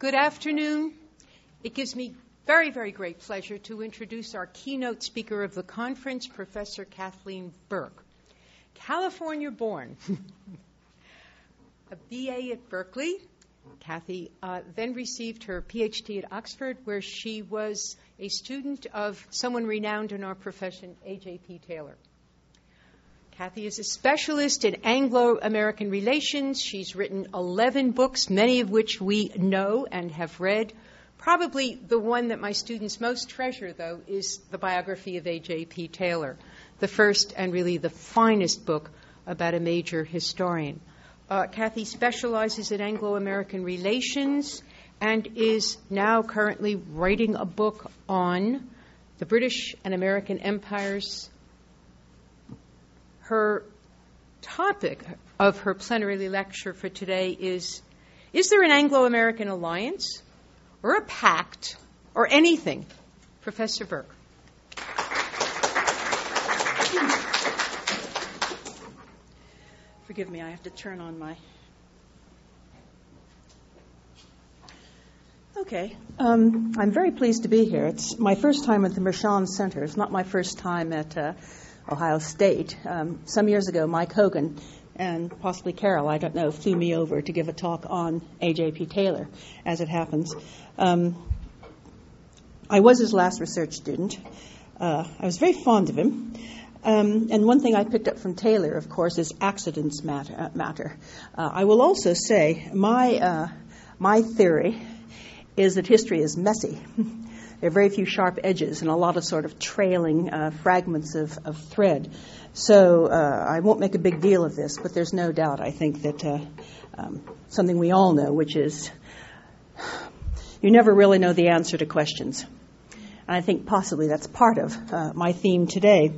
Good afternoon. It gives me very, very great pleasure to introduce our keynote speaker of the conference, Professor Kathleen Burk. California born, a BA at Berkeley. Kathy uh, then received her PhD at Oxford, where she was a student of someone renowned in our profession, A.J.P. Taylor. Kathy is a specialist in Anglo American relations. She's written 11 books, many of which we know and have read. Probably the one that my students most treasure, though, is the biography of A.J.P. Taylor, the first and really the finest book about a major historian. Uh, Kathy specializes in Anglo American relations and is now currently writing a book on the British and American empires her topic of her plenary lecture for today is Is there an Anglo American alliance or a pact or anything? Professor Burk. Forgive me, I have to turn on my. Okay. Um, I'm very pleased to be here. It's my first time at the Mershon Center. It's not my first time at uh, Ohio State. Um, some years ago, Mike Hogan and possibly Carol, I don't know, flew me over to give a talk on A.J.P. Taylor, as it happens. Um, I was his last research student. Uh, I was very fond of him. Um, and one thing I picked up from Taylor, of course, is accidents matter. Uh, matter. Uh, I will also say my uh, my theory is that history is messy. There are very few sharp edges and a lot of sort of trailing uh, fragments of, of, thread. So uh, I won't make a big deal of this, but there's no doubt, I think, that uh, um, something we all know, which is you never really know the answer to questions. And I think possibly that's part of uh, my theme today.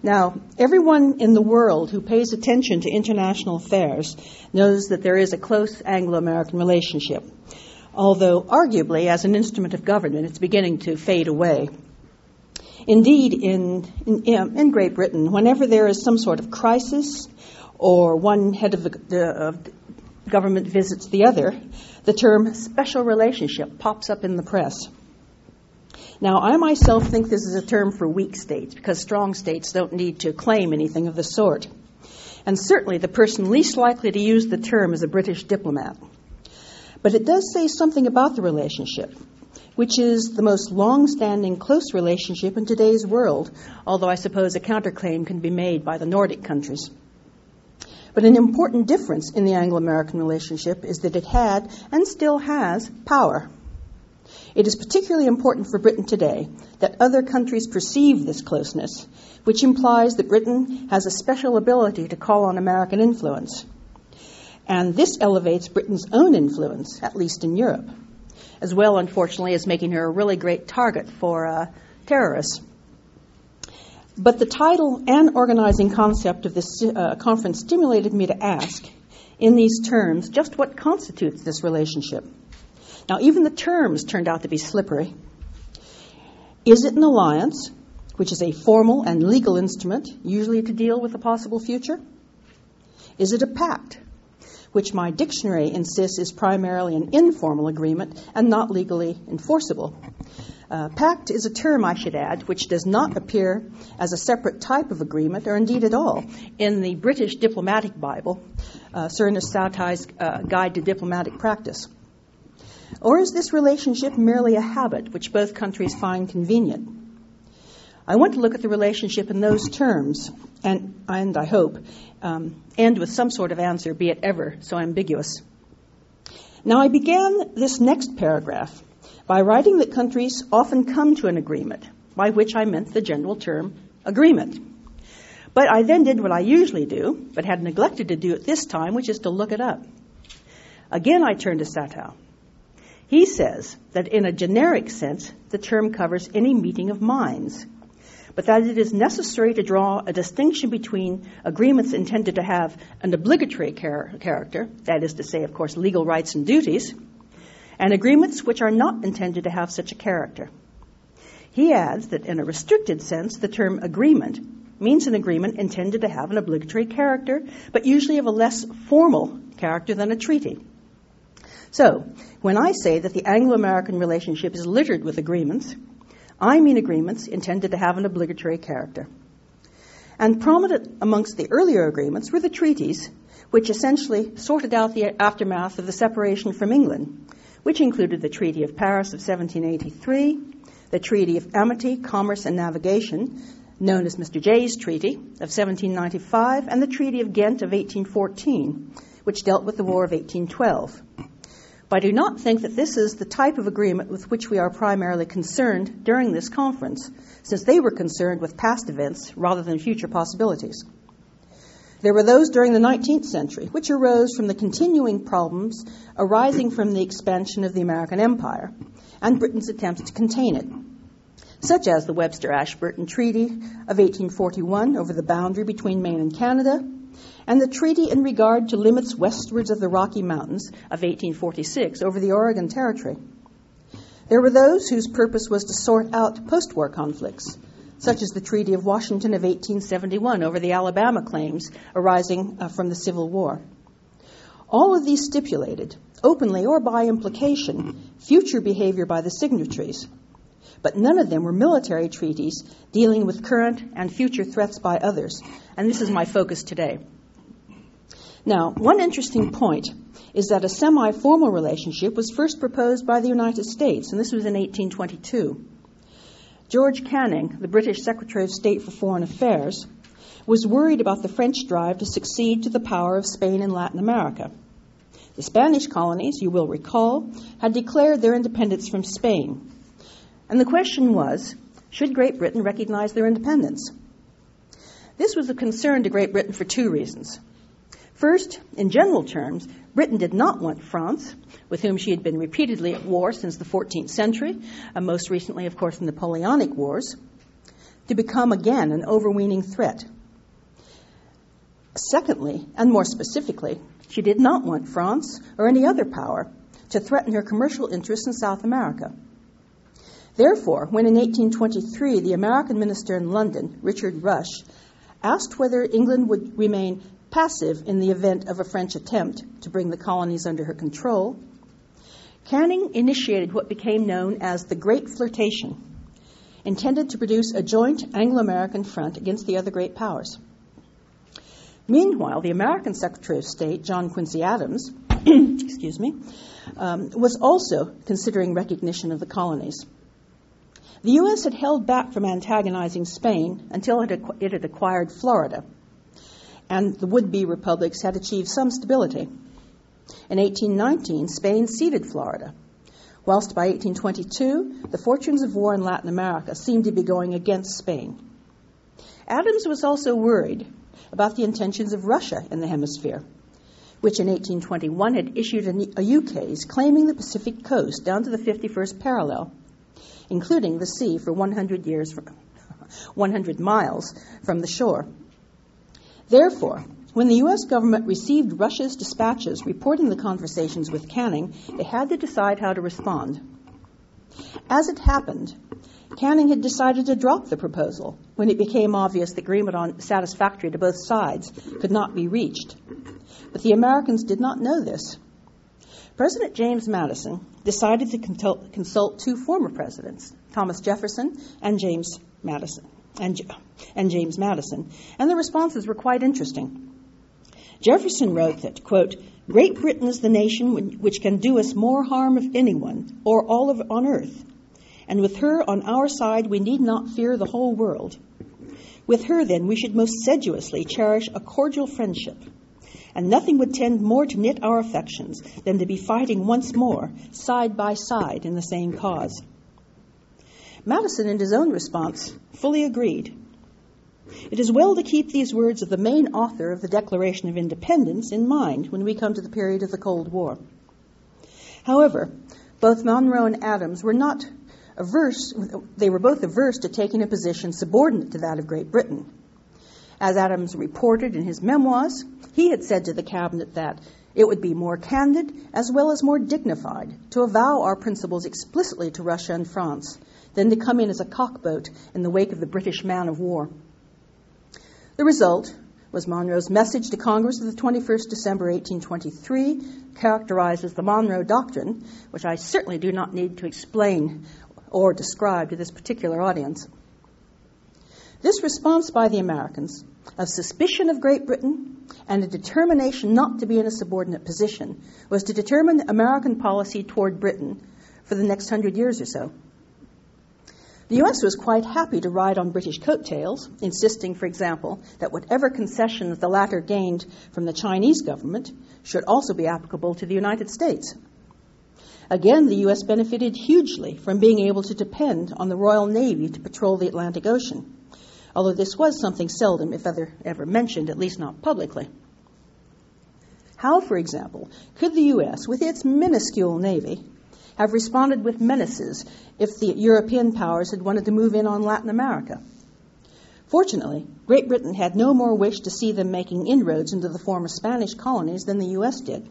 Now, everyone in the world who pays attention to international affairs knows that there is a close Anglo American relationship although arguably as an instrument of government it's beginning to fade away. Indeed, in, in, in Great Britain, whenever there is some sort of crisis or one head of the of government visits the other, the term special relationship pops up in the press. Now, I myself think this is a term for weak states because strong states don't need to claim anything of the sort. And certainly the person least likely to use the term is a British diplomat. But it does say something about the relationship, which is the most long standing close relationship in today's world, although I suppose a counterclaim can be made by the Nordic countries. But an important difference in the Anglo American relationship is that it had, and still has, power. It is particularly important for Britain today that other countries perceive this closeness, which implies that Britain has a special ability to call on American influence. And this elevates Britain's own influence, at least in Europe, as well, unfortunately, as making her a really great target for uh, terrorists. But the title and organizing concept of this uh, conference stimulated me to ask, in these terms, just what constitutes this relationship. Now, even the terms turned out to be slippery. Is it an alliance, which is a formal and legal instrument, usually to deal with a possible future? Is it a pact, which my dictionary insists is primarily an informal agreement and not legally enforceable. Uh, pact is a term, I should add, which does not appear as a separate type of agreement, or indeed at all, in the British Diplomatic Bible, uh, Sir Ernest Satow's uh, Guide to Diplomatic Practice. Or is this relationship merely a habit which both countries find convenient? I want to look at the relationship in those terms, and, and I hope um, end with some sort of answer, be it ever so ambiguous. Now, I began this next paragraph by writing that countries often come to an agreement, by which I meant the general term agreement. But I then did what I usually do, but had neglected to do it this time, which is to look it up. Again, I turned to Satow. He says that in a generic sense, the term covers any meeting of minds but that it is necessary to draw a distinction between agreements intended to have an obligatory char- character, that is to say, of course, legal rights and duties, and agreements which are not intended to have such a character. He adds that in a restricted sense, the term agreement means an agreement intended to have an obligatory character, but usually of a less formal character than a treaty. So, when I say that the Anglo American relationship is littered with agreements, I mean agreements intended to have an obligatory character. And prominent amongst the earlier agreements were the treaties, which essentially sorted out the aftermath of the separation from England, which included the Treaty of Paris of 1783, the Treaty of Amity, Commerce, and Navigation, known as Mr. Jay's Treaty of 1795, and the Treaty of Ghent of 1814, which dealt with the War of 1812. But I do not think that this is the type of agreement with which we are primarily concerned during this conference, since they were concerned with past events rather than future possibilities. There were those during the 19th century which arose from the continuing problems arising from the expansion of the American empire and Britain's attempts to contain it, such as the Webster Ashburton Treaty of 1841 over the boundary between Maine and Canada, and the treaty in regard to limits westwards of the Rocky Mountains of 1846 over the Oregon Territory. There were those whose purpose was to sort out post war conflicts, such as the Treaty of Washington of 1871 over the Alabama claims arising uh, from the Civil War. All of these stipulated, openly or by implication, future behavior by the signatories, but none of them were military treaties dealing with current and future threats by others, and this is my focus today. Now, one interesting point is that a semi formal relationship was first proposed by the United States, and this was in 1822. George Canning, the British Secretary of State for Foreign Affairs, was worried about the French drive to succeed to the power of Spain in Latin America. The Spanish colonies, you will recall, had declared their independence from Spain. And the question was should Great Britain recognize their independence? This was a concern to Great Britain for two reasons. First, in general terms, Britain did not want France, with whom she had been repeatedly at war since the 14th century, and most recently, of course, in the Napoleonic Wars, to become again an overweening threat. Secondly, and more specifically, she did not want France or any other power to threaten her commercial interests in South America. Therefore, when in 1823 the American minister in London, Richard Rush, asked whether England would remain passive in the event of a French attempt to bring the colonies under her control, Canning initiated what became known as the Great Flirtation, intended to produce a joint Anglo American front against the other great powers. Meanwhile, the American Secretary of State, John Quincy Adams, excuse me, um, was also considering recognition of the colonies. The U.S. had held back from antagonizing Spain until it, it had acquired Florida, and the would be republics had achieved some stability. In 1819, Spain ceded Florida, whilst by 1822, the fortunes of war in Latin America seemed to be going against Spain. Adams was also worried about the intentions of Russia in the hemisphere, which in 1821 had issued a, ukase claiming the Pacific coast down to the 51st parallel, including the sea for 100 years, 100 miles from the shore. Therefore, when the U.S. government received Russia's dispatches reporting the conversations with Canning, they had to decide how to respond. As it happened, Canning had decided to drop the proposal when it became obvious that agreement on satisfactory to both sides could not be reached. But the Americans did not know this. President James Madison decided to consult two former presidents, Thomas Jefferson and James Madison, and, and James Madison, and the responses were quite interesting. Jefferson wrote that, quote, Great Britain is the nation which can do us more harm of anyone or all of on earth. And with her on our side, we need not fear the whole world. With her, then, we should most sedulously cherish a cordial friendship. And nothing would tend more to knit our affections than to be fighting once more, side by side, in the same cause. Madison, in his own response, fully agreed. It is well to keep these words of the main author of the Declaration of Independence in mind when we come to the period of the Cold War. However, both Monroe and Adams were not averse, they were both averse to taking a position subordinate to that of Great Britain. As Adams reported in his memoirs, he had said to the cabinet that it would be more candid as well as more dignified to avow our principles explicitly to Russia and France than to come in as a cockboat in the wake of the British man of war. The result was Monroe's message to Congress of the 21st December 1823, characterized as the Monroe Doctrine, which I certainly do not need to explain or describe to this particular audience. This response by the Americans of suspicion of Great Britain and a determination not to be in a subordinate position was to determine American policy toward Britain for the next hundred years or so. The U.S. was quite happy to ride on British coattails, insisting, for example, that whatever concessions the latter gained from the Chinese government should also be applicable to the United States. Again, the U.S. benefited hugely from being able to depend on the Royal Navy to patrol the Atlantic Ocean although this was something seldom, if ever, ever mentioned, at least not publicly. How, for example, could the U.S., with its minuscule navy, have responded with menaces if the European powers had wanted to move in on Latin America? Fortunately, Great Britain had no more wish to see them making inroads into the former Spanish colonies than the U.S. did.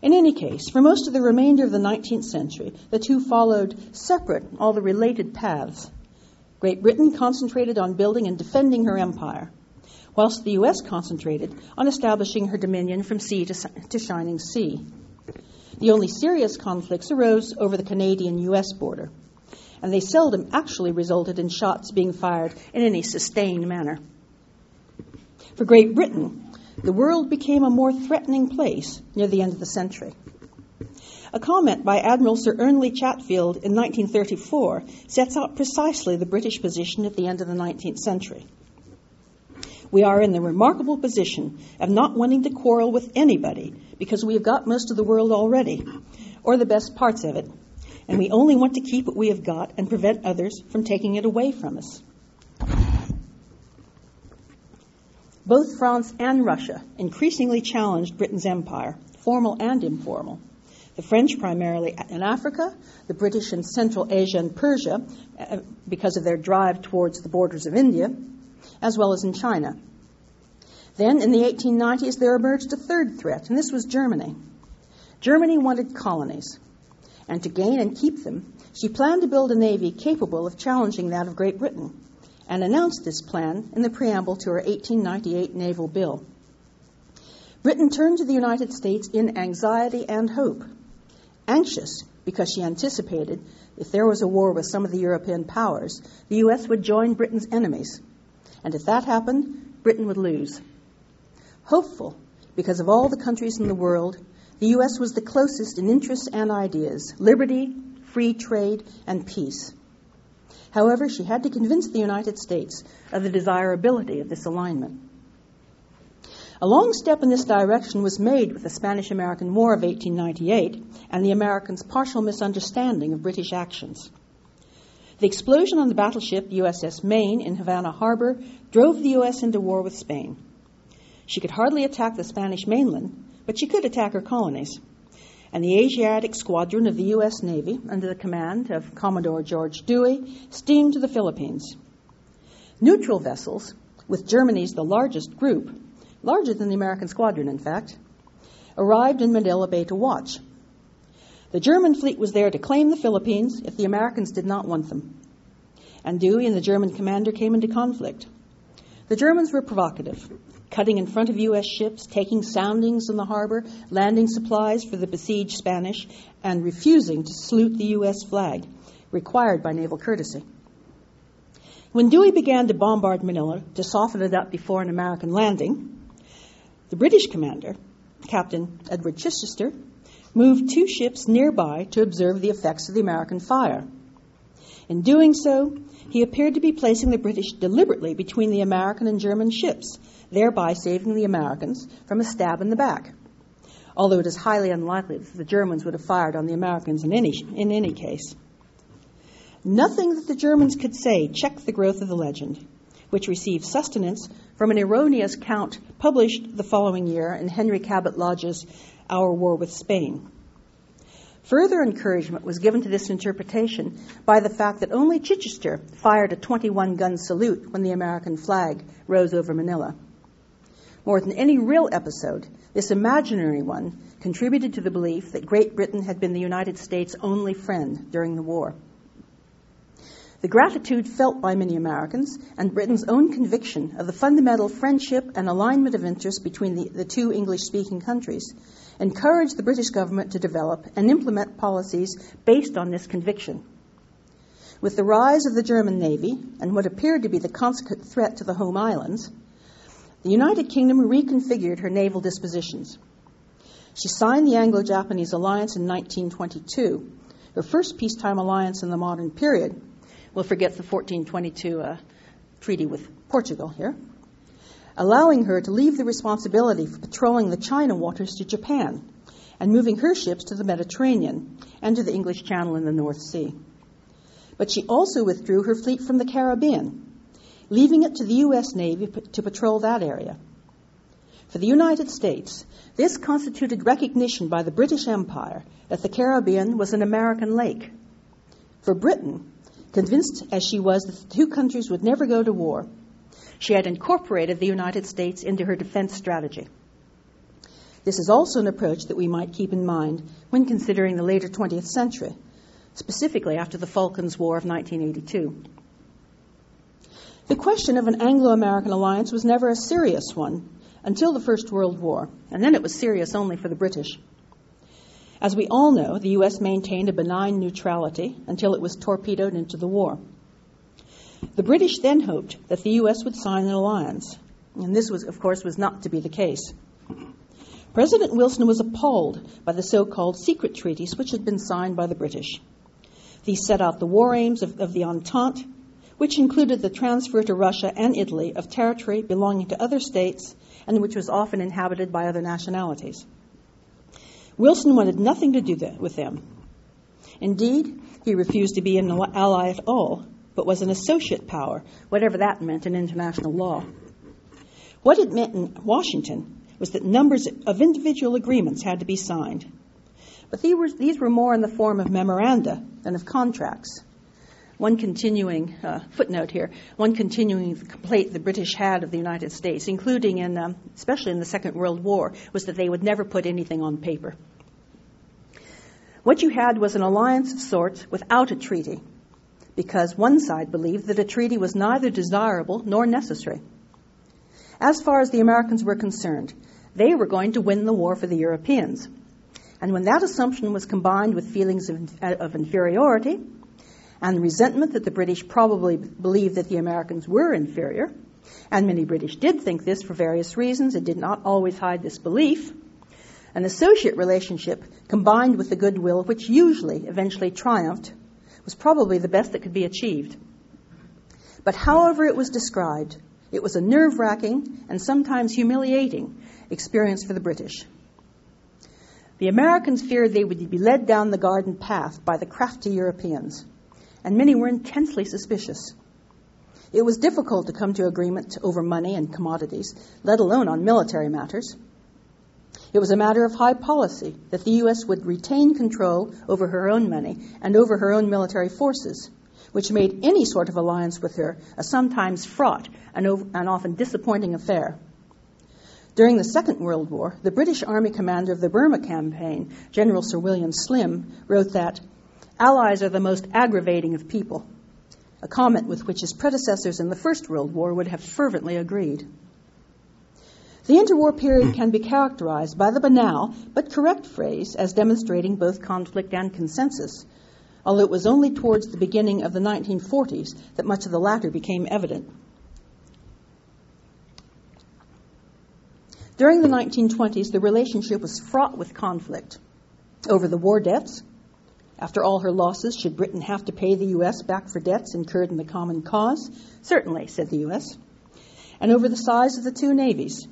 In any case, for most of the remainder of the 19th century, the two followed separate, although related paths. Great Britain concentrated on building and defending her empire, whilst the U.S. concentrated on establishing her dominion from sea to, to shining sea. The only serious conflicts arose over the Canadian U.S. border, and they seldom actually resulted in shots being fired in any sustained manner. For Great Britain, the world became a more threatening place near the end of the century. A comment by Admiral Sir Ernle Chatfield in 1934 sets out precisely the British position at the end of the 19th century. We are in the remarkable position of not wanting to quarrel with anybody because we have got most of the world already, or the best parts of it, and we only want to keep what we have got and prevent others from taking it away from us. Both France and Russia increasingly challenged Britain's empire, formal and informal the French primarily in Africa, the British in Central Asia and Persia uh, because of their drive towards the borders of India, as well as in China. Then, in the 1890s, there emerged a third threat, and this was Germany. Germany wanted colonies, and to gain and keep them, she planned to build a navy capable of challenging that of Great Britain, and announced this plan in the preamble to her 1898 naval bill. Britain turned to the United States in anxiety and hope anxious because she anticipated if there was a war with some of the European powers, the U.S. would join Britain's enemies. And if that happened, Britain would lose. Hopeful because of all the countries in the world, the U.S. was the closest in interests and ideas liberty, free trade, and peace. However, she had to convince the United States of the desirability of this alignment. A long step in this direction was made with the Spanish American War of 1898 and the Americans' partial misunderstanding of British actions. The explosion on the battleship USS Maine in Havana Harbor drove the U.S. into war with Spain. She could hardly attack the Spanish mainland, but she could attack her colonies. And the Asiatic Squadron of the U.S. Navy, under the command of Commodore George Dewey, steamed to the Philippines. Neutral vessels, with Germany's the largest group, larger than the American squadron, in fact, arrived in Manila Bay to watch. The German fleet was there to claim the Philippines if the Americans did not want them. And Dewey and the German commander came into conflict. The Germans were provocative, cutting in front of U.S. ships, taking soundings in the harbor, landing supplies for the besieged Spanish, and refusing to salute the U.S. flag, required by naval courtesy. When Dewey began to bombard Manila to soften it up before an American landing, the British commander, Captain Edward Chichester, moved two ships nearby to observe the effects of the American fire. In doing so, he appeared to be placing the British deliberately between the American and German ships, thereby saving the Americans from a stab in the back. Although it is highly unlikely that the Germans would have fired on the Americans in any, in any case. Nothing that the Germans could say checked the growth of the legend which received sustenance from an erroneous count published the following year in Henry Cabot Lodge's Our War with Spain. Further encouragement was given to this interpretation by the fact that only Chichester fired a 21 gun salute when the American flag rose over Manila. More than any real episode, this imaginary one contributed to the belief that Great Britain had been the United States' only friend during the war. The gratitude felt by many Americans and Britain's own conviction of the fundamental friendship and alignment of interest between the, the two English speaking countries encouraged the British government to develop and implement policies based on this conviction. With the rise of the German Navy and what appeared to be the consequent threat to the home islands, the United Kingdom reconfigured her naval dispositions. She signed the Anglo Japanese Alliance in 1922, her first peacetime alliance in the modern period. We'll forget the 1422 uh, treaty with Portugal here, allowing her to leave the responsibility for patrolling the China waters to Japan and moving her ships to the Mediterranean and to the English Channel in the North Sea. But she also withdrew her fleet from the Caribbean, leaving it to the U.S. Navy to patrol that area. For the United States, this constituted recognition by the British Empire that the Caribbean was an American lake. For Britain, convinced as she was that the two countries would never go to war, she had incorporated the United States into her defense strategy. This is also an approach that we might keep in mind when considering the later 20th century, specifically after the Falklands War of 1982. The question of an Anglo American alliance was never a serious one until the First World War, and then it was serious only for the British. As we all know, the U.S. maintained a benign neutrality until it was torpedoed into the war. The British then hoped that the U.S. would sign an alliance, and this was, of course, was not to be the case. President Wilson was appalled by the so-called secret treaties which had been signed by the British. These set out the war aims of, of the Entente, which included the transfer to Russia and Italy of territory belonging to other states and which was often inhabited by other nationalities. Wilson wanted nothing to do with them. Indeed, he refused to be an ally at all, but was an associate power, whatever that meant in international law. What it meant in Washington was that numbers of individual agreements had to be signed. But these were, more in the form of memoranda than of contracts. One continuing uh, footnote here, one continuing complaint the British had of the United States, including in, um, especially in the Second World War, was that they would never put anything on paper. What you had was an alliance of sorts without a treaty, because one side believed that a treaty was neither desirable nor necessary. As far as the Americans were concerned, they were going to win the war for the Europeans. And when that assumption was combined with feelings of, of inferiority and resentment that the British probably believed that the Americans were inferior, and many British did think this for various reasons and did not always hide this belief, an associate relationship combined with the goodwill which usually eventually triumphed was probably the best that could be achieved. But however it was described, it was a nerve wracking and sometimes humiliating experience for the British. The Americans feared they would be led down the garden path by the crafty Europeans, and many were intensely suspicious. It was difficult to come to agreement over money and commodities, let alone on military matters. It was a matter of high policy that the U.S. would retain control over her own money and over her own military forces, which made any sort of alliance with her a sometimes fraught and, often disappointing affair. During the Second World War, the British Army commander of the Burma campaign, General Sir William Slim, wrote that Allies are the most aggravating of people, a comment with which his predecessors in the First World War would have fervently agreed. The interwar period can be characterized by the banal but correct phrase as demonstrating both conflict and consensus, although it was only towards the beginning of the 1940s that much of the latter became evident. During the 1920s, the relationship was fraught with conflict over the war debts. After all her losses, should Britain have to pay the U.S. back for debts incurred in the common cause? Certainly, said the U.S. And over the size of the two navies.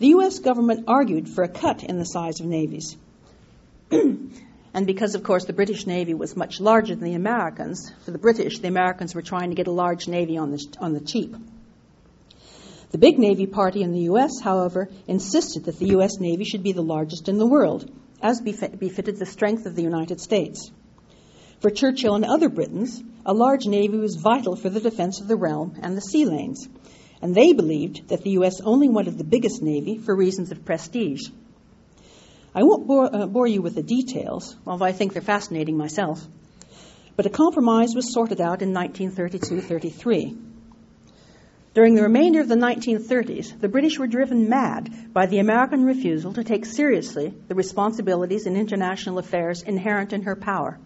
The U.S. government argued for a cut in the size of navies. and because, of course, the British Navy was much larger than the Americans, for the British, the Americans were trying to get a large navy on the, on the cheap. The big Navy party in the U.S., however, insisted that the U.S. Navy should be the largest in the world, as befitted the strength of the United States. For Churchill and other Britons, a large navy was vital for the defense of the realm and the sea lanes, and they believed that the U.S. only wanted the biggest navy for reasons of prestige. I won't bore, uh, bore you with the details, although I think they're fascinating myself. but a compromise was sorted out in 1932 33. During the remainder of the 1930s, the British were driven mad by the American refusal to take seriously the responsibilities in international affairs inherent in her power.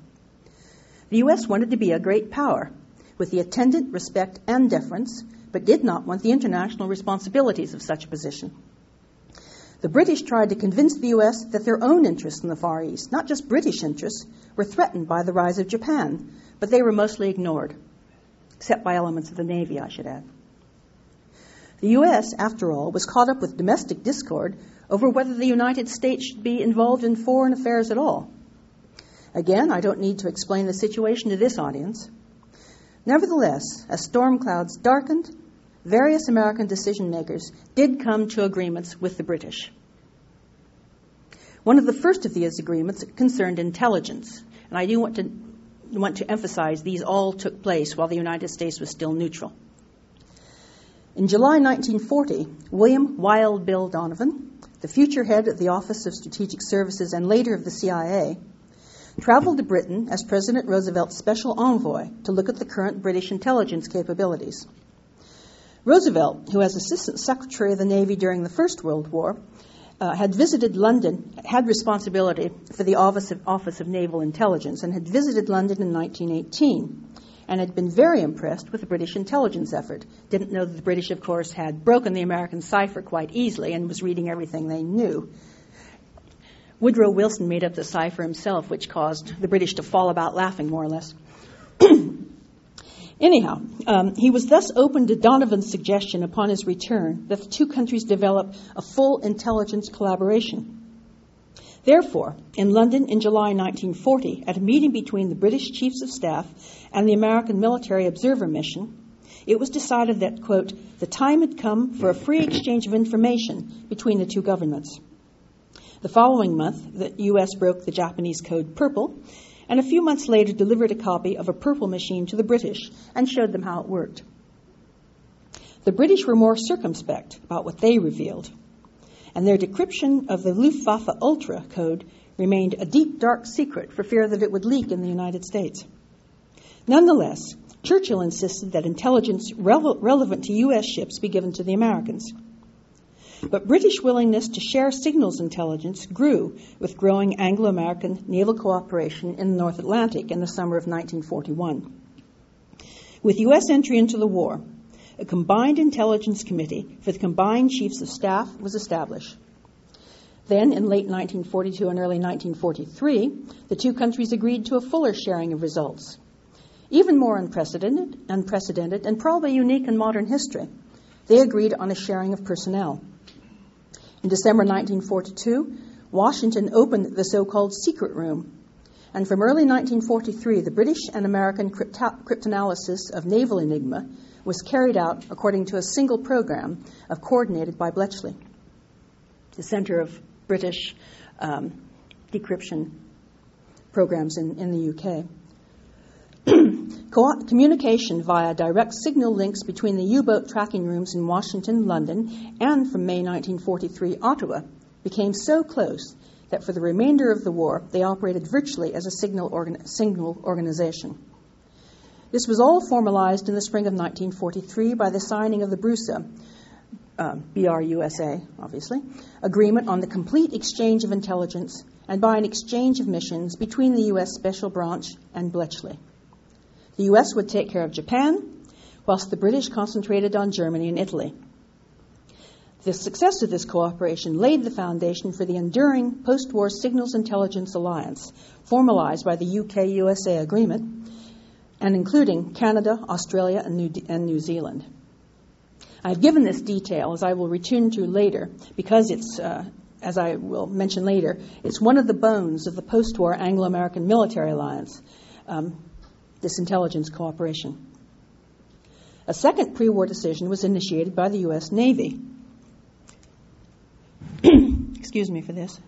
The U.S. wanted to be a great power, with the attendant respect and deference, but did not want the international responsibilities of such a position. The British tried to convince the U.S. that their own interests in the Far East, not just British interests, were threatened by the rise of Japan, but they were mostly ignored, except by elements of the Navy, I should add. The U.S., after all, was caught up with domestic discord over whether the United States should be involved in foreign affairs at all. Again, I don't need to explain the situation to this audience. Nevertheless, as storm clouds darkened, various American decision makers did come to agreements with the British. One of the first of these agreements concerned intelligence, and I do want to, want to emphasize these all took place while the United States was still neutral. In July 1940, William Wild Bill Donovan, the future head of the Office of Strategic Services and later of the CIA, traveled to Britain as President Roosevelt's special envoy to look at the current British intelligence capabilities. Roosevelt, who as Assistant Secretary of the Navy during the First World War, uh, had visited London, had responsibility for the Office of, Office of Naval Intelligence, and had visited London in 1918 and had been very impressed with the British intelligence effort. Didn't know that the British, of course, had broken the American cipher quite easily and was reading everything they knew. Woodrow Wilson made up the cipher himself, which caused the British to fall about laughing, more or less. Anyhow, um, he was thus open to Donovan's suggestion upon his return that the two countries develop a full intelligence collaboration. Therefore, in London in July 1940, at a meeting between the British Chiefs of Staff and the American Military Observer Mission, it was decided that, quote, the time had come for a free exchange of information between the two governments. The following month, the U.S. broke the Japanese code Purple, and a few months later delivered a copy of a Purple machine to the British and showed them how it worked. The British were more circumspect about what they revealed and their decryption of the Luftwaffe Ultra code remained a deep, dark secret for fear that it would leak in the United States. Nonetheless, Churchill insisted that intelligence rele- relevant to U.S. ships be given to the Americans. But British willingness to share signals intelligence grew with growing Anglo American naval cooperation in the North Atlantic in the summer of 1941. With U.S. entry into the war, a combined intelligence committee for the combined chiefs of staff was established. Then, in late 1942 and early 1943, the two countries agreed to a fuller sharing of results. Even more unprecedented, unprecedented and probably unique in modern history, they agreed on a sharing of personnel. In December 1942, Washington opened the so called secret room. And from early 1943, the British and American cryptanalysis of naval enigma was carried out according to a single program of coordinated by Bletchley, the center of British um, decryption programs in, in the UK. Communication via direct signal links between the U boat tracking rooms in Washington, London, and from May 1943, Ottawa, became so close that for the remainder of the war they operated virtually as a signal, organ- signal organization. This was all formalized in the spring of 1943 by the signing of the BRUSA, uh, BRUSA, obviously, agreement on the complete exchange of intelligence and by an exchange of missions between the U.S. Special Branch and Bletchley. The U.S. would take care of Japan, whilst the British concentrated on Germany and Italy. The success of this cooperation laid the foundation for the enduring post war Signals Intelligence Alliance, formalized by the UK USA Agreement and including Canada, Australia, and New, and New Zealand. I've given this detail, as I will return to later, because it's, uh, as I will mention later, it's one of the bones of the post war Anglo American military alliance, um, this intelligence cooperation. A second pre war decision was initiated by the U.S. Navy. Excuse me for this.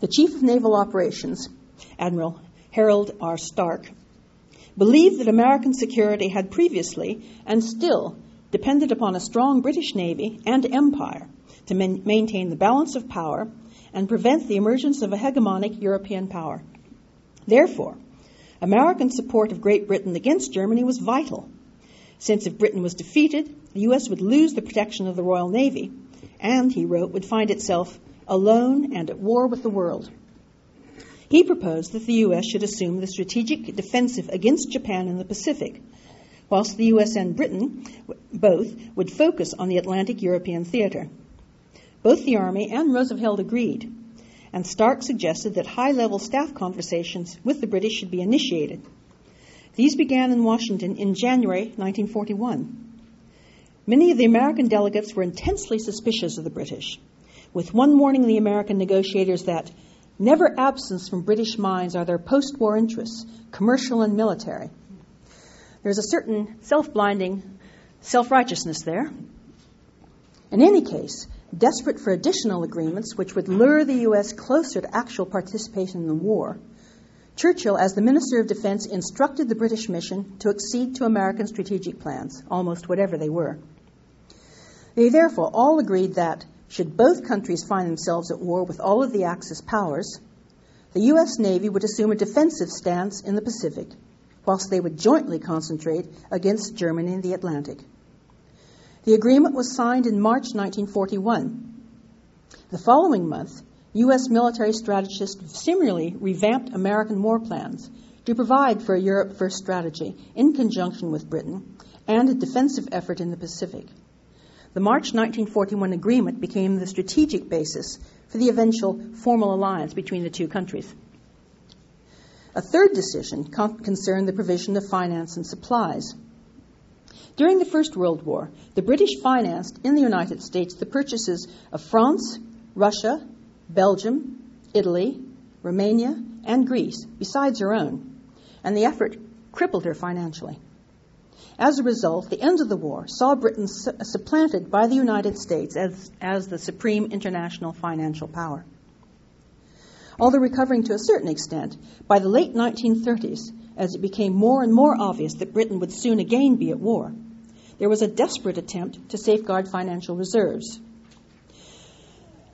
The Chief of Naval Operations, Admiral Harold R. Stark, believed that American security had previously and still depended upon a strong British Navy and empire to man- maintain the balance of power and prevent the emergence of a hegemonic European power. Therefore, American support of Great Britain against Germany was vital, since if Britain was defeated, the U.S. would lose the protection of the Royal Navy, and, he wrote, would find itself alone and at war with the world. He proposed that the U.S. should assume the strategic defensive against Japan in the Pacific, whilst the U.S. and Britain both would focus on the Atlantic European theater. Both the Army and Roosevelt agreed, and Stark suggested that high level staff conversations with the British should be initiated. These began in Washington in January 1941. Many of the American delegates were intensely suspicious of the British, with one warning the American negotiators that never absent from British minds are their post war interests, commercial and military. There's a certain self blinding self righteousness there. In any case, desperate for additional agreements which would lure the U.S. closer to actual participation in the war, Churchill, as the Minister of Defense, instructed the British mission to accede to American strategic plans, almost whatever they were. They therefore all agreed that, should both countries find themselves at war with all of the Axis powers, the U.S. Navy would assume a defensive stance in the Pacific, whilst they would jointly concentrate against Germany in the Atlantic. The agreement was signed in March 1941. The following month, U.S. military strategists similarly revamped American war plans to provide for a Europe First strategy in conjunction with Britain and a defensive effort in the Pacific. The March 1941 agreement became the strategic basis for the eventual formal alliance between the two countries. A third decision con- concerned the provision of finance and supplies. During the First World War, the British financed in the United States the purchases of France, Russia, Belgium, Italy, Romania, and Greece, besides her own, and the effort crippled her financially. As a result, the end of the war saw Britain su- supplanted by the United States as, as the supreme international financial power. Although recovering to a certain extent, by the late 1930s, as it became more and more obvious that Britain would soon again be at war, there was a desperate attempt to safeguard financial reserves.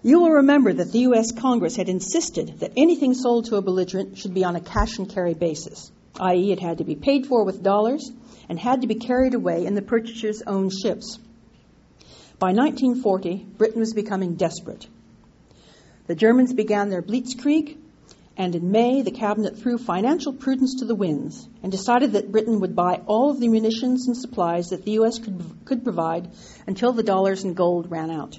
You will remember that the U.S. Congress had insisted that anything sold to a belligerent should be on a cash and carry basis, i.e., it had to be paid for with dollars and had to be carried away in the purchaser's own ships. By 1940, Britain was becoming desperate. The Germans began their blitzkrieg, and in May, the cabinet threw financial prudence to the winds and decided that Britain would buy all of the munitions and supplies that the U.S. could, could provide until the dollars and gold ran out.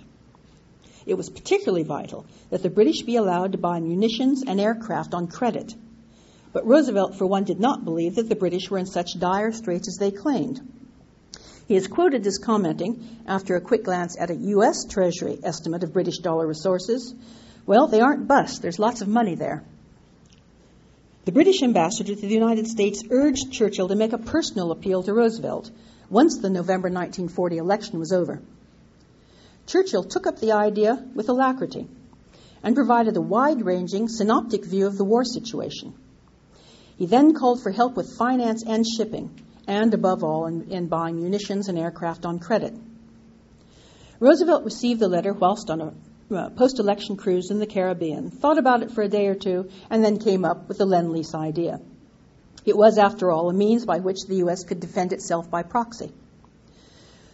It was particularly vital that the British be allowed to buy munitions and aircraft on credit but Roosevelt, for one, did not believe that the British were in such dire straits as they claimed. He is quoted as commenting, after a quick glance at a U.S. Treasury estimate of British dollar resources, well, they aren't bust. There's lots of money there. The British ambassador to the United States urged Churchill to make a personal appeal to Roosevelt once the November 1940 election was over. Churchill took up the idea with alacrity and provided a wide ranging synoptic view of the war situation. He then called for help with finance and shipping, and above all, in, in buying munitions and aircraft on credit. Roosevelt received the letter whilst on a Uh, post election cruise in the Caribbean, thought about it for a day or two, and then came up with the Lend Lease idea. It was, after all, a means by which the U.S. could defend itself by proxy.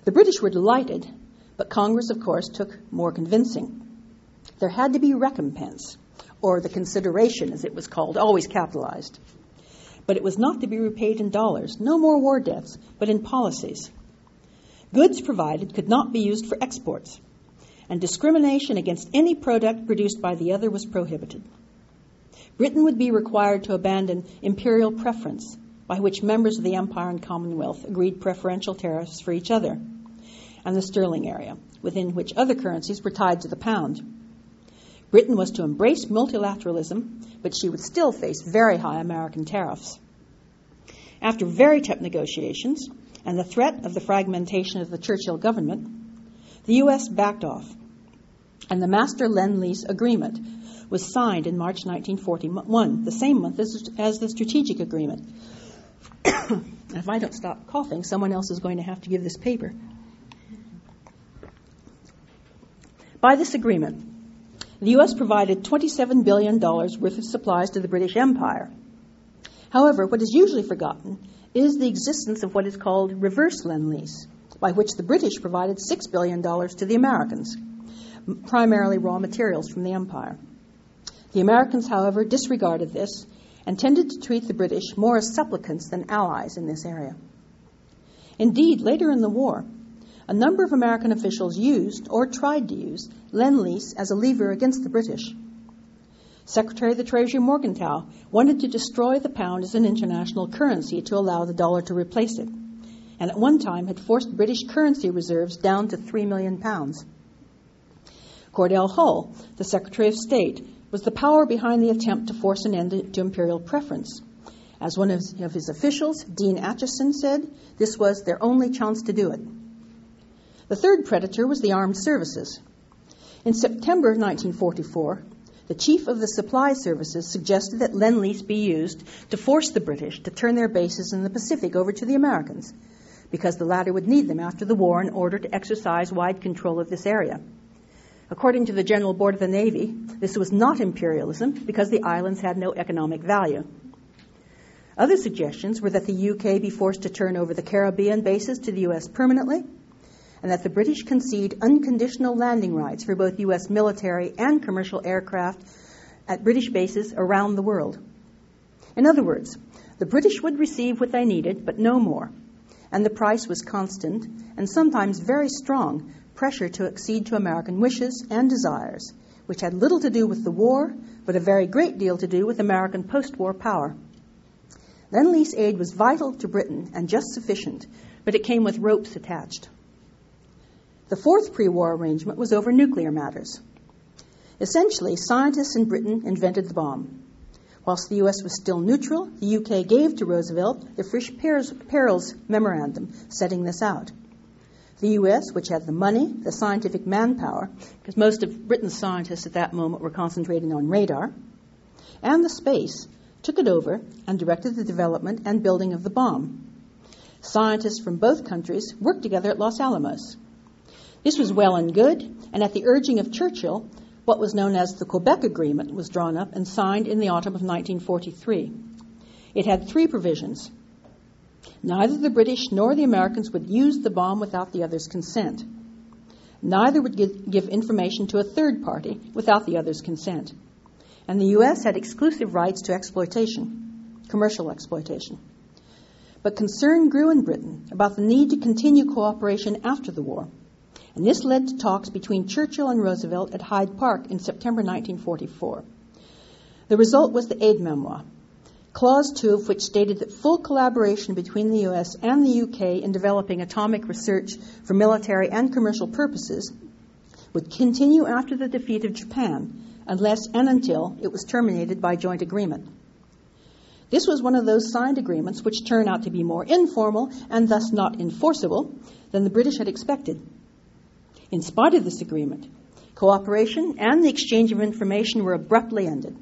The British were delighted, but Congress, of course, took more convincing. There had to be recompense, or the consideration, as it was called, always capitalized but it was not to be repaid in dollars, no more war debts, but in policies. Goods provided could not be used for exports, and discrimination against any product produced by the other was prohibited. Britain would be required to abandon imperial preference, by which members of the Empire and Commonwealth agreed preferential tariffs for each other, and the sterling area, within which other currencies were tied to the pound. Britain was to embrace multilateralism, but she would still face very high American tariffs. After very tough negotiations and the threat of the fragmentation of the Churchill government, the U.S. backed off, and the Master Lend Lease Agreement was signed in March 1941, the same month as, as the Strategic Agreement. if I don't stop coughing, someone else is going to have to give this paper. By this agreement, the U.S. provided $27 billion worth of supplies to the British Empire, However, what is usually forgotten is the existence of what is called reverse lend lease, by which the British provided $6 billion to the Americans, primarily raw materials from the empire. The Americans, however, disregarded this and tended to treat the British more as supplicants than allies in this area. Indeed, later in the war, a number of American officials used or tried to use Lend Lease as a lever against the British. Secretary of the Treasury Morgenthau wanted to destroy the pound as an international currency to allow the dollar to replace it, and at one time had forced British currency reserves down to 3 million pounds. Cordell Hull, the Secretary of State, was the power behind the attempt to force an end to imperial preference. As one of his officials, Dean Acheson, said, this was their only chance to do it. The third predator was the armed services. In September 1944, the chief of the supply services suggested that Lend Lease be used to force the British to turn their bases in the Pacific over to the Americans, because the latter would need them after the war in order to exercise wide control of this area. According to the General Board of the Navy, this was not imperialism because the islands had no economic value. Other suggestions were that the UK be forced to turn over the Caribbean bases to the US permanently, and that the British concede unconditional landing rights for both U.S. military and commercial aircraft at British bases around the world. In other words, the British would receive what they needed, but no more, and the price was constant and sometimes very strong pressure to accede to American wishes and desires, which had little to do with the war, but a very great deal to do with American post war power. Lend Lease aid was vital to Britain and just sufficient, but it came with ropes attached. The fourth pre war arrangement was over nuclear matters. Essentially, scientists in Britain invented the bomb. Whilst the US was still neutral, the UK gave to Roosevelt the Frisch Peierls Memorandum setting this out. The US, which had the money, the scientific manpower, because most of Britain's scientists at that moment were concentrating on radar, and the space, took it over and directed the development and building of the bomb. Scientists from both countries worked together at Los Alamos. This was well and good, and at the urging of Churchill, what was known as the Quebec Agreement was drawn up and signed in the autumn of 1943. It had three provisions. Neither the British nor the Americans would use the bomb without the other's consent. Neither would give, information to a third party without the other's consent. And the U.S. had exclusive rights to exploitation, commercial exploitation. But concern grew in Britain about the need to continue cooperation after the war and this led to talks between Churchill and Roosevelt at Hyde Park in September 1944. The result was the aide-mémoire, Clause 2 of which stated that full collaboration between the US and the UK in developing atomic research for military and commercial purposes would continue after the defeat of Japan unless and until it was terminated by joint agreement. This was one of those signed agreements which turned out to be more informal and thus not enforceable than the British had expected. In spite of this agreement, cooperation and the exchange of information were abruptly ended.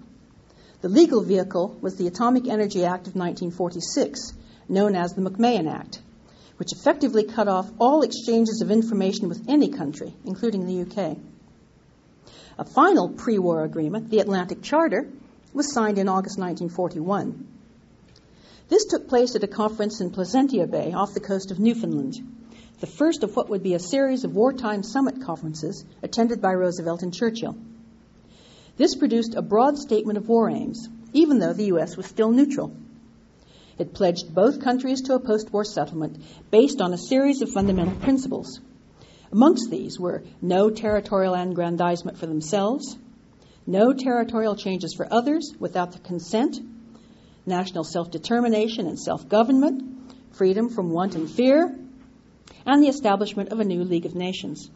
The legal vehicle was the Atomic Energy Act of 1946, known as the McMahon Act, which effectively cut off all exchanges of information with any country, including the UK. A final pre war agreement, the Atlantic Charter, was signed in August 1941. This took place at a conference in Placentia Bay off the coast of Newfoundland the first of what would be a series of wartime summit conferences attended by Roosevelt and Churchill. This produced a broad statement of war aims, even though the U.S. was still neutral. It pledged both countries to a post war settlement based on a series of fundamental principles. Amongst these were no territorial aggrandizement for themselves, no territorial changes for others without the consent, national self determination and self government, freedom from want and fear, and the establishment of a new League of Nations.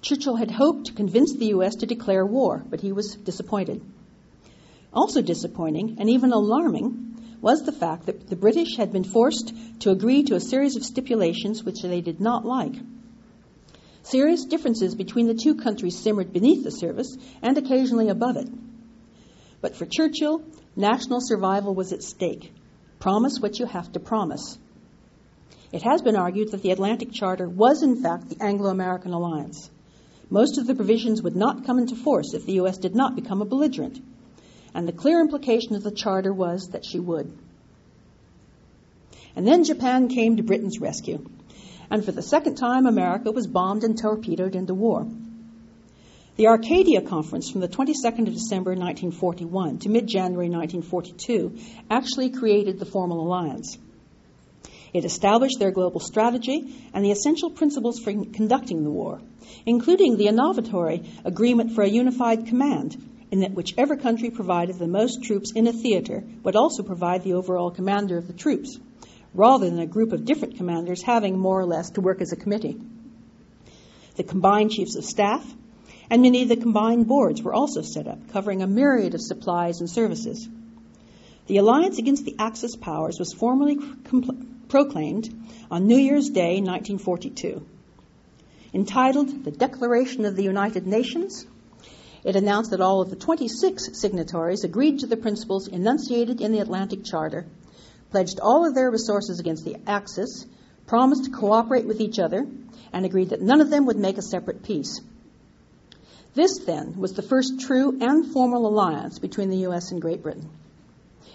Churchill had hoped to convince the U.S. to declare war, but he was disappointed. Also disappointing, and even alarming, was the fact that the British had been forced to agree to a series of stipulations which they did not like. Serious differences between the two countries simmered beneath the surface and occasionally above it. But for Churchill, national survival was at stake. Promise what you have to promise. It has been argued that the Atlantic Charter was, in fact, the Anglo American alliance. Most of the provisions would not come into force if the U.S. did not become a belligerent. And the clear implication of the Charter was that she would. And then Japan came to Britain's rescue. And for the second time, America was bombed and torpedoed into war. The Arcadia Conference from the 22nd of December 1941 to mid January 1942 actually created the formal alliance. It established their global strategy and the essential principles for conducting the war, including the innovatory agreement for a unified command, in that whichever country provided the most troops in a theater would also provide the overall commander of the troops, rather than a group of different commanders having more or less to work as a committee. The combined chiefs of staff and many of the combined boards were also set up, covering a myriad of supplies and services. The alliance against the Axis powers was formally proclaimed on New Year's Day, 1942. Entitled The Declaration of the United Nations, it announced that all of the 26 signatories agreed to the principles enunciated in the Atlantic Charter, pledged all of their resources against the Axis, promised to cooperate with each other, and agreed that none of them would make a separate peace. This, then, was the first true and formal alliance between the U.S. and Great Britain.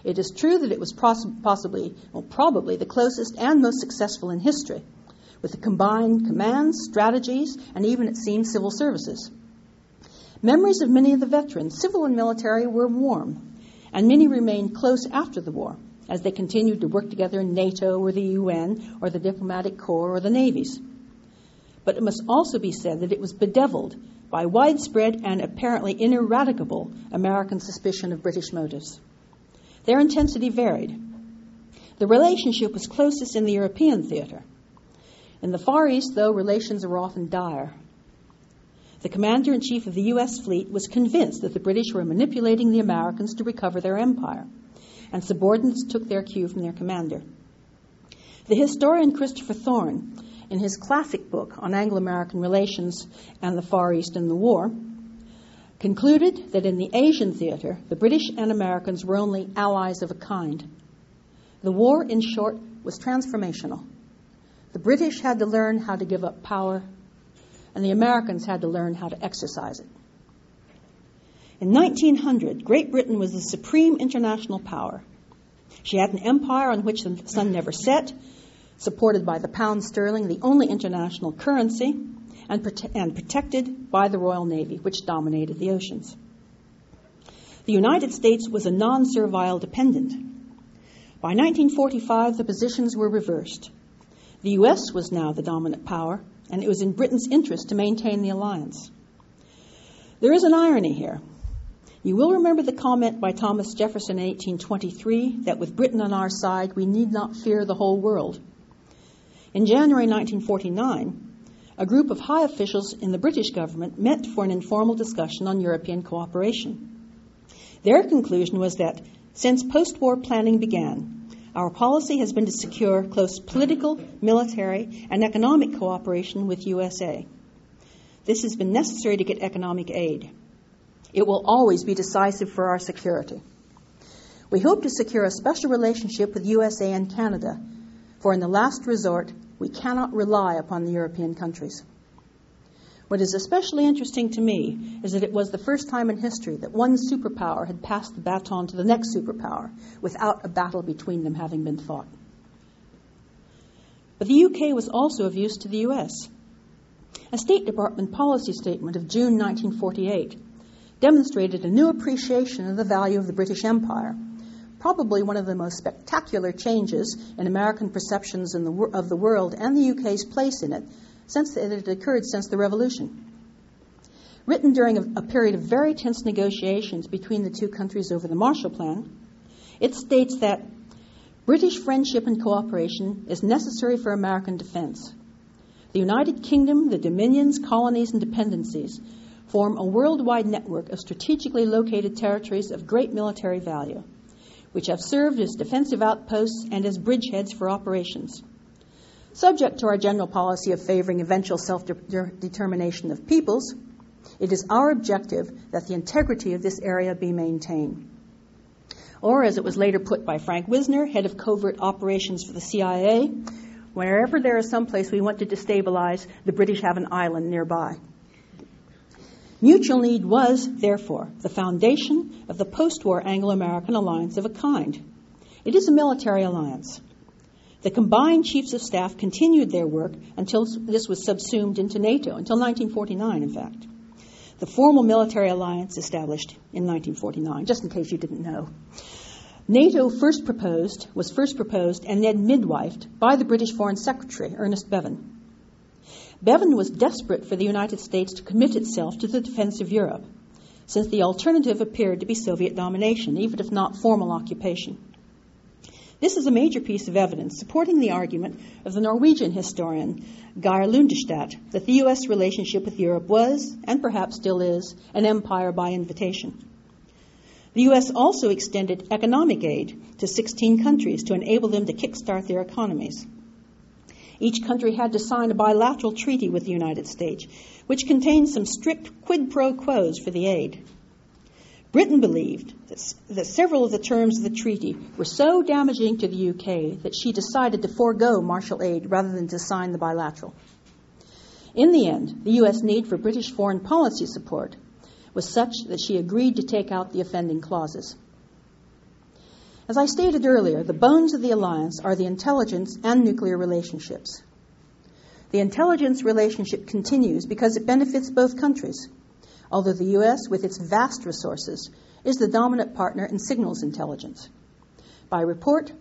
It is true that it was possibly, well, probably the closest and most successful in history, with the combined commands, strategies, and even, it seems, civil services. Memories of many of the veterans, civil and military, were warm, and many remained close after the war as they continued to work together in NATO or the UN or the diplomatic corps or the navies. But it must also be said that it was bedeviled by widespread and apparently ineradicable American suspicion of British motives. Their intensity varied. The relationship was closest in the European theater. In the Far East, though, relations were often dire. The commander in chief of the U.S. fleet was convinced that the British were manipulating the Americans to recover their empire, and subordinates took their cue from their commander. The historian Christopher Thorne, in his classic book on Anglo American relations and the Far East and the war, concluded that in the Asian theater, the British and Americans were only allies of a kind. The war, in short, was transformational. The British had to learn how to give up power, and the Americans had to learn how to exercise it. In 1900, Great Britain was the supreme international power. She had an empire on which the sun never set, supported by the pound sterling, the only international currency, and, prote- and protected by the Royal Navy, which dominated the oceans. The United States was a non servile dependent. By 1945, the positions were reversed. The U.S. was now the dominant power, and it was in Britain's interest to maintain the alliance. There is an irony here. You will remember the comment by Thomas Jefferson in 1823 that with Britain on our side, we need not fear the whole world. In January 1949, a group of high officials in the British government met for an informal discussion on European cooperation. Their conclusion was that since post war planning began, our policy has been to secure close political, military, and economic cooperation with USA. This has been necessary to get economic aid. It will always be decisive for our security. We hope to secure a special relationship with USA and Canada, for in the last resort, we cannot rely upon the European countries. What is especially interesting to me is that it was the first time in history that one superpower had passed the baton to the next superpower without a battle between them having been fought. But the UK was also of use to the US. A State Department policy statement of June 1948 demonstrated a new appreciation of the value of the British Empire probably one of the most spectacular changes in American perceptions the, of the world and the UK's place in it since it had occurred since the Revolution. Written during a, a period of very tense negotiations between the two countries over the Marshall Plan, it states that British friendship and cooperation is necessary for American defense. The United Kingdom, the dominions, colonies, and dependencies form a worldwide network of strategically located territories of great military value which have served as defensive outposts and as bridgeheads for operations. Subject to our general policy of favoring eventual self determination of peoples, it is our objective that the integrity of this area be maintained. Or, as it was later put by Frank Wisner, head of covert operations for the CIA, wherever there is some place we want to destabilize, the British have an island nearby. Mutual need was, therefore, the foundation of the post war Anglo American alliance of a kind. It is a military alliance. The combined chiefs of staff continued their work until this was subsumed into NATO, until 1949, in fact. The formal military alliance established in 1949, just in case you didn't know. NATO first proposed, was first proposed and then midwifed by the British Foreign Secretary, Ernest Bevin. Bevin was desperate for the United States to commit itself to the defense of Europe, since the alternative appeared to be Soviet domination, even if not formal occupation. This is a major piece of evidence supporting the argument of the Norwegian historian Geir Lundestad that the U.S. relationship with Europe was, and perhaps still is, an empire by invitation. The U.S. also extended economic aid to 16 countries to enable them to kickstart their economies. Each country had to sign a bilateral treaty with the United States, which contained some strict quid pro quos for the aid. Britain believed that, several of the terms of the treaty were so damaging to the UK that she decided to forego Marshall aid rather than to sign the bilateral. In the end, the U.S. need for British foreign policy support was such that she agreed to take out the offending clauses. As I stated earlier, the bones of the alliance are the intelligence and nuclear relationships. The intelligence relationship continues because it benefits both countries, although the U.S., with its vast resources, is the dominant partner in signals intelligence. By report,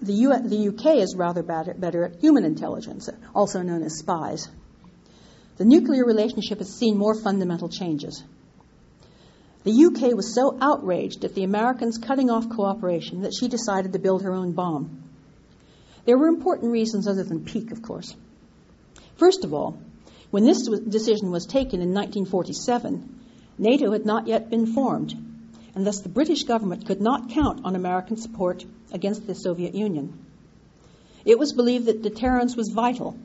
the, U- the UK is rather bad- better at human intelligence, also known as spies. The nuclear relationship has seen more fundamental changes. The UK was so outraged at the Americans cutting off cooperation that she decided to build her own bomb. There were important reasons other than pique, of course. First of all, when this decision was taken in 1947, NATO had not yet been formed, and thus the British government could not count on American support against the Soviet Union. It was believed that deterrence was vital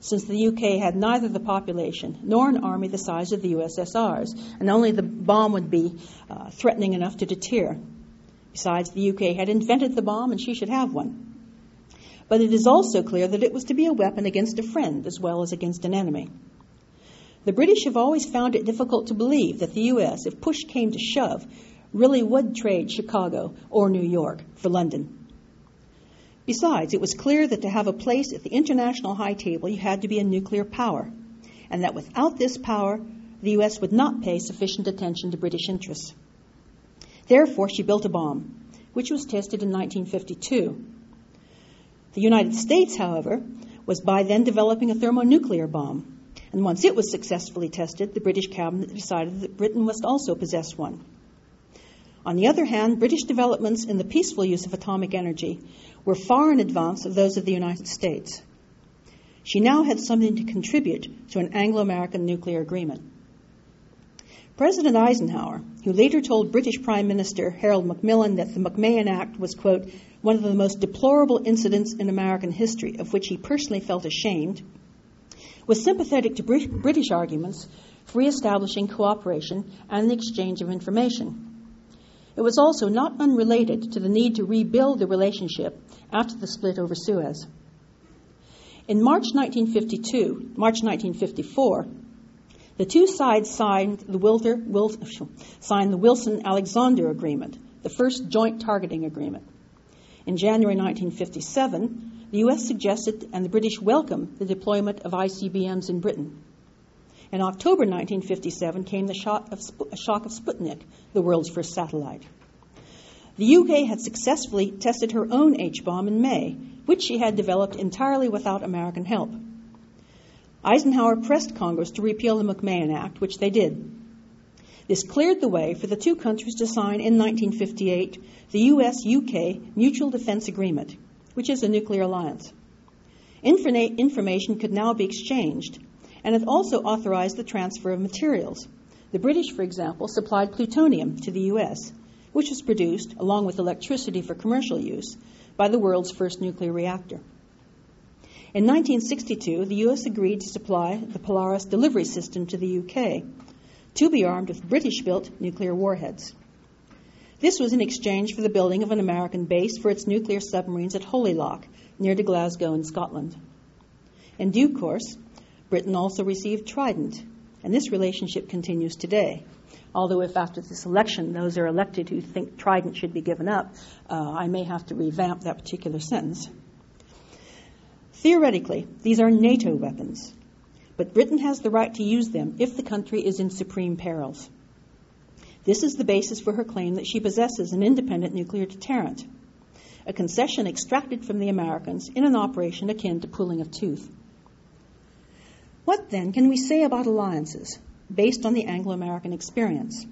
since the UK had neither the population nor an army the size of the USSR's, and only the bomb would be uh, threatening enough to deter. Besides, the UK had invented the bomb and she should have one. But it is also clear that it was to be a weapon against a friend as well as against an enemy. The British have always found it difficult to believe that the U.S., if push came to shove, really would trade Chicago or New York for London. Besides, it was clear that to have a place at the international high table, you had to be a nuclear power, and that without this power, the U.S. would not pay sufficient attention to British interests. Therefore, she built a bomb, which was tested in 1952. The United States, however, was by then developing a thermonuclear bomb, and once it was successfully tested, the British cabinet decided that Britain must also possess one. On the other hand, British developments in the peaceful use of atomic energy were far in advance of those of the United States. She now had something to contribute to an Anglo American nuclear agreement. President Eisenhower, who later told British Prime Minister Harold Macmillan that the McMahon Act was, quote, one of the most deplorable incidents in American history, of which he personally felt ashamed, was sympathetic to British arguments for establishing cooperation and the exchange of information. It was also not unrelated to the need to rebuild the relationship after the split over Suez. In March 1952, March 1954, the two sides signed the, signed the Wilson-Alexander Agreement, the first joint targeting agreement. In January 1957, the U.S. suggested and the British welcomed the deployment of ICBMs in Britain. In October 1957 came the shock of, shock of Sputnik, the world's first satellite. The UK had successfully tested her own H bomb in May, which she had developed entirely without American help. Eisenhower pressed Congress to repeal the McMahon Act, which they did. This cleared the way for the two countries to sign in 1958 the US UK Mutual Defense Agreement, which is a nuclear alliance. information could now be exchanged, and it also authorized the transfer of materials. The British, for example, supplied plutonium to the U.S., which was produced, along with electricity for commercial use, by the world's first nuclear reactor. In 1962, the U.S. agreed to supply the Polaris delivery system to the U.K. to be armed with British built nuclear warheads. This was in exchange for the building of an American base for its nuclear submarines at Holy Loch, near to Glasgow in Scotland. In due course, Britain also received Trident, and this relationship continues today. Although, if after this election those are elected who think Trident should be given up, uh, I may have to revamp that particular sentence. Theoretically, these are NATO weapons, but Britain has the right to use them if the country is in supreme perils. This is the basis for her claim that she possesses an independent nuclear deterrent, a concession extracted from the Americans in an operation akin to pulling of tooth. What then can we say about alliances based on the Anglo American experience?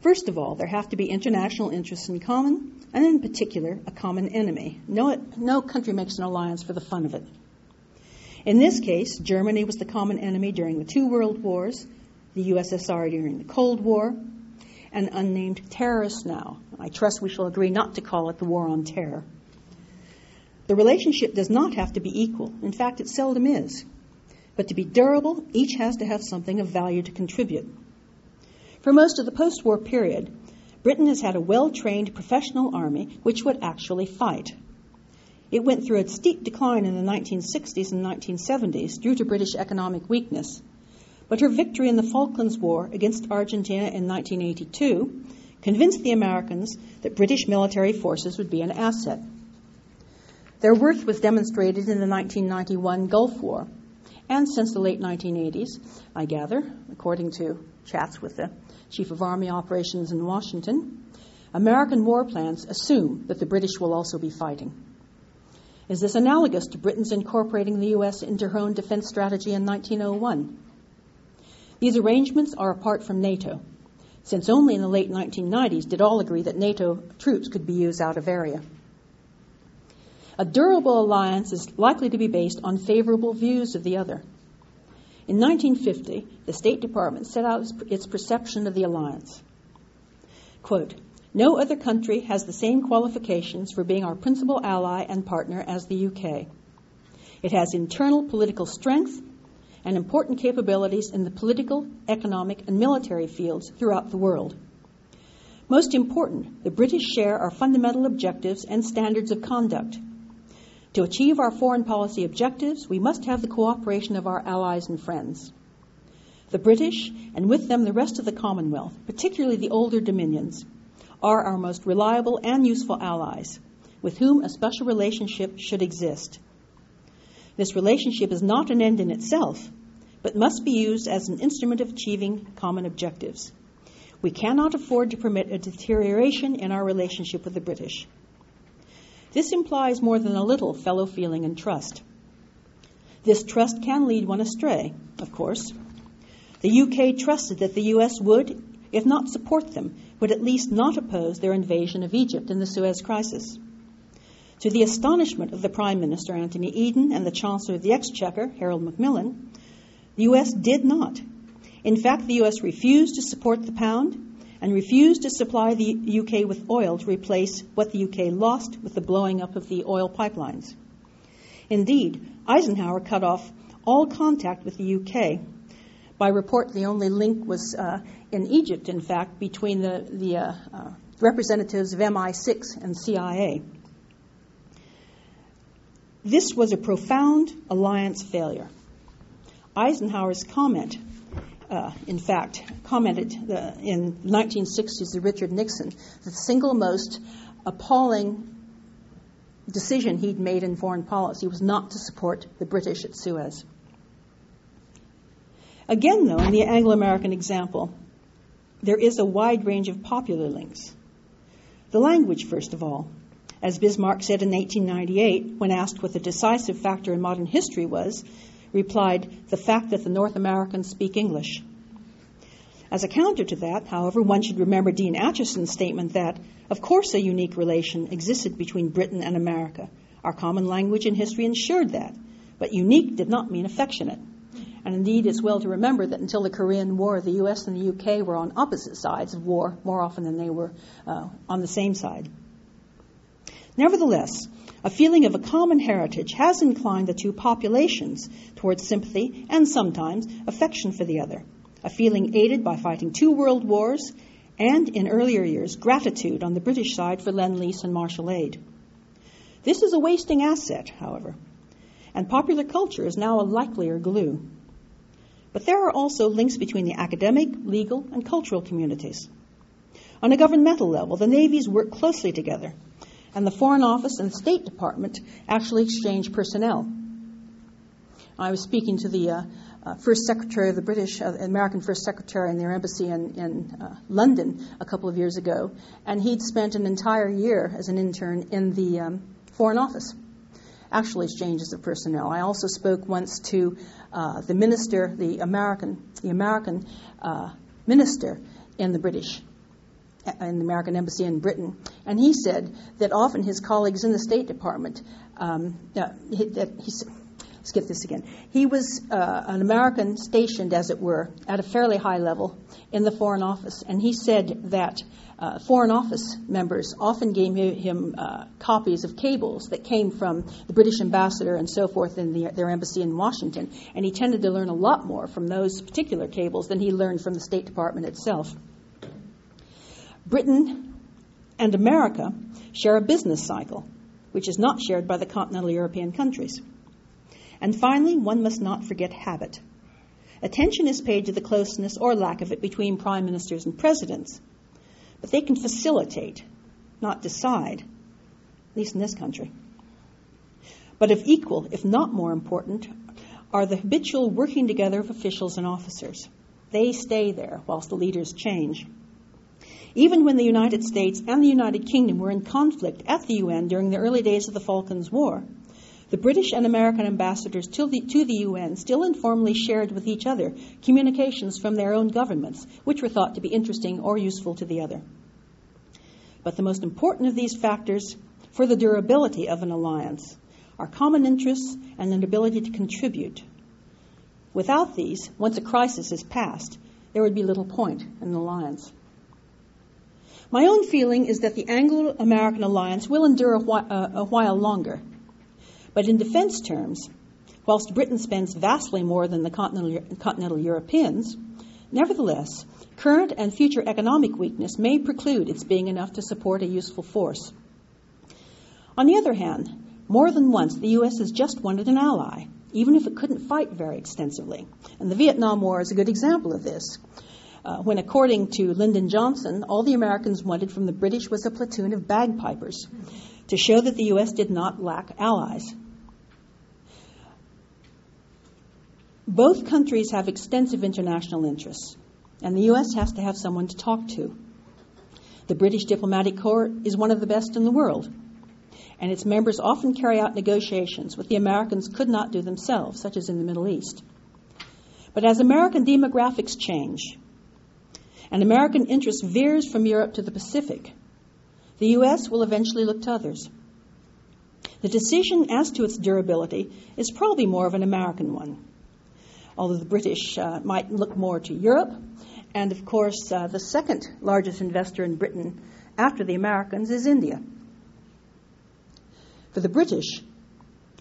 First of all, there have to be international interests in common, and in particular, a common enemy. No, no country makes an alliance for the fun of it. In this case, Germany was the common enemy during the two world wars, the USSR during the Cold War, and unnamed terrorists now. I trust we shall agree not to call it the war on terror. The relationship does not have to be equal. In fact, it seldom is. But to be durable, each has to have something of value to contribute. For most of the post war period, Britain has had a well trained professional army which would actually fight. It went through a steep decline in the 1960s and 1970s due to British economic weakness. But her victory in the Falklands War against Argentina in 1982 convinced the Americans that British military forces would be an asset. Their worth was demonstrated in the 1991 Gulf War, and since the late 1980s, I gather, according to chats with the Chief of Army Operations in Washington, American war plans assume that the British will also be fighting. Is this analogous to Britain's incorporating the U.S. into her own defense strategy in 1901? These arrangements are apart from NATO, since only in the late 1990s did all agree that NATO troops could be used out of area. A durable alliance is likely to be based on favorable views of the other. In 1950, the State Department set out its perception of the alliance. Quote, no other country has the same qualifications for being our principal ally and partner as the UK. It has internal political strength and important capabilities in the political, economic, and military fields throughout the world. Most important, the British share our fundamental objectives and standards of conduct to achieve our foreign policy objectives, we must have the cooperation of our allies and friends. The British, and with them the rest of the Commonwealth, particularly the older dominions, are our most reliable and useful allies, with whom a special relationship should exist. This relationship is not an end in itself, but must be used as an instrument of achieving common objectives. We cannot afford to permit a deterioration in our relationship with the British. This implies more than a little fellow feeling and trust. This trust can lead one astray, of course. The UK trusted that the US would, if not support them, would at least not oppose their invasion of Egypt in the Suez Crisis. To the astonishment of the Prime Minister Anthony Eden and the Chancellor of the Exchequer, Harold Macmillan, the US did not. In fact, the US refused to support the pound and refused to supply the UK with oil to replace what the UK lost with the blowing up of the oil pipelines. Indeed, Eisenhower cut off all contact with the UK. By report, the only link was uh, in Egypt, in fact, between the, the uh, uh, representatives of MI6 and CIA. This was a profound alliance failure. Eisenhower's comment in fact, commented uh, in 1960s to Richard Nixon the single most appalling decision he'd made in foreign policy was not to support the British at Suez. Again, though, in the Anglo American example, there is a wide range of popular links. The language, first of all. As Bismarck said in 1898, when asked what the decisive factor in modern history was, replied, The fact that the North Americans speak English. As a counter to that, however, one should remember Dean Acheson's statement that, of course, a unique relation existed between Britain and America. Our common language and history ensured that, but unique did not mean affectionate. And indeed, it's well to remember that until the Korean War, the US and the UK were on opposite sides of war more often than they were uh, on the same side. Nevertheless, a feeling of a common heritage has inclined the two populations towards sympathy and sometimes affection for the other, a feeling aided by fighting two world wars and, in earlier years, gratitude on the British side for Lend Lease and Marshall aid. This is a wasting asset, however, and popular culture is now a likelier glue. But there are also links between the academic, legal, and cultural communities. On a governmental level, the navies work closely together and the Foreign Office and State Department actually exchange personnel. I was speaking to the uh, uh, First Secretary of the British, uh, American First Secretary in their embassy in, in uh, London a couple of years ago, and he'd spent an entire year as an intern in the um, Foreign Office. Actually, exchanges of personnel. I also spoke once to uh, the minister, the American, the American uh, minister in the British in the American Embassy in Britain, and he said that often his colleagues in the State Department, um, uh, he, that he, get this again. He was uh, an American stationed, as it were, at a fairly high level in the Foreign Office, and he said that uh, Foreign Office members often gave him uh, copies of cables that came from the British ambassador and so forth in the, their embassy in Washington, and he tended to learn a lot more from those particular cables than he learned from the State Department itself. Britain and America share a business cycle, which is not shared by the continental European countries. And finally, one must not forget habit. Attention is paid to the closeness or lack of it between prime ministers and presidents, but they can facilitate, not decide, at least in this country. But of equal, if not more important, are the habitual working together of officials and officers. They stay there whilst the leaders change. Even when the United States and the United Kingdom were in conflict at the UN during the early days of the Falklands War, the British and American ambassadors to the, to the, UN still informally shared with each other communications from their own governments, which were thought to be interesting or useful to the other. But the most important of these factors for the durability of an alliance are common interests and an ability to contribute. Without these, once a crisis is passed, there would be little point in an alliance. My own feeling is that the Anglo American alliance will endure a, whi- uh, a while longer. But in defense terms, whilst Britain spends vastly more than the continental, continental Europeans, nevertheless, current and future economic weakness may preclude its being enough to support a useful force. On the other hand, more than once the U.S. has just wanted an ally, even if it couldn't fight very extensively. And the Vietnam War is a good example of this uh, when, according to Lyndon Johnson, all the Americans wanted from the British was a platoon of bagpipers to show that the U.S. did not lack allies. Both countries have extensive international interests, and the U.S. has to have someone to talk to. The British Diplomatic Corps is one of the best in the world, and its members often carry out negotiations which the Americans could not do themselves, such as in the Middle East. But as American demographics change, and American interest veers from Europe to the Pacific, the U.S. will eventually look to others. The decision as to its durability is probably more of an American one, although the British uh, might look more to Europe. And of course, uh, the second largest investor in Britain after the Americans is India. For the British,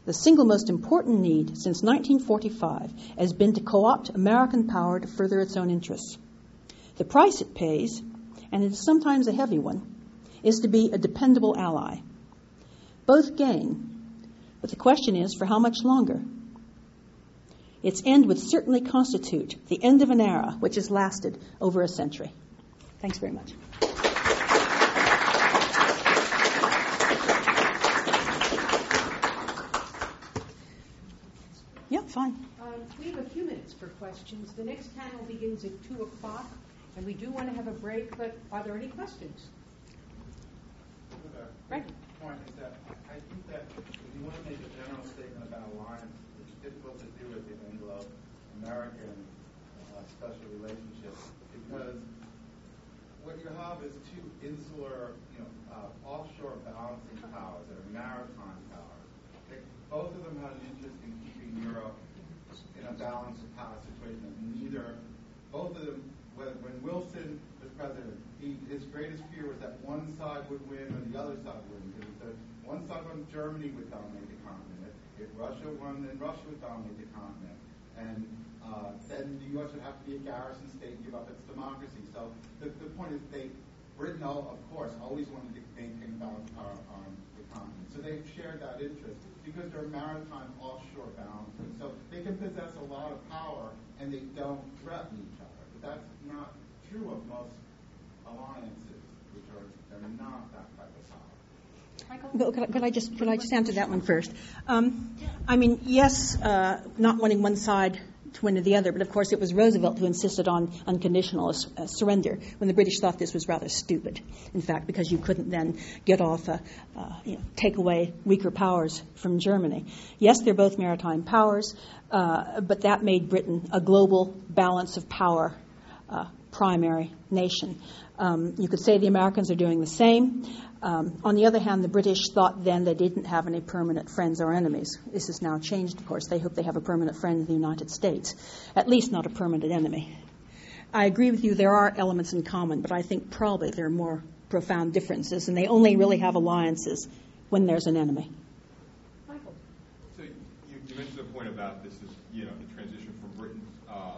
the single most important need since 1945 has been to co opt American power to further its own interests. The price it pays, and it is sometimes a heavy one, is to be a dependable ally. Both gain, but the question is for how much longer? Its end would certainly constitute the end of an era which has lasted over a century. Thanks very much. Yeah, fine. Um, we have a few minutes for questions. The next panel begins at 2 o'clock. And we do want to have a break, but are there any questions? Right. point is that I think that if you want to make a general statement about alliance, it's difficult to do with the Anglo-American uh, special relationship because what you have is two insular, you know, uh, offshore balancing powers that are maritime powers. Okay? Both of them have an interest in keeping Europe in a balanced power situation. Neither, both of them when, Wilson was president, he, his greatest fear was that one side would win or the other side would win. Because he said one side won, Germany would dominate the continent. If Russia won, then Russia would dominate the continent. And uh, then the U.S. would have to be a garrison state and give up its democracy. So the, the point is, they Britain, of course, always wanted to maintain balanced power on the continent. So they've shared that interest because they're maritime offshore balancing. So they can possess a lot of power and they don't threaten each other. But that's not true of most alliances, which are they're not that type of power. Could I, could I just could I just answer that one first? Um, I mean, yes, uh, not wanting one side to win the other, but of course it was Roosevelt who insisted on unconditional uh, surrender when the British thought this was rather stupid. In fact, because you couldn't then get off, uh, uh, you know, take away weaker powers from Germany. Yes, they're both maritime powers, uh, but that made Britain a global balance of power uh, primary nation. Um, you could say the Americans are doing the same. Um, on the other hand, the British thought then they didn't have any permanent friends or enemies. This has now changed, of course. They hope they have a permanent friend in the United States, at least not a permanent enemy. I agree with you, there are elements in common, but I think probably there are more profound differences, and they only really have alliances when there's an enemy. Michael. So you, you mentioned a point about this is, you know, the transition from Britain's uh,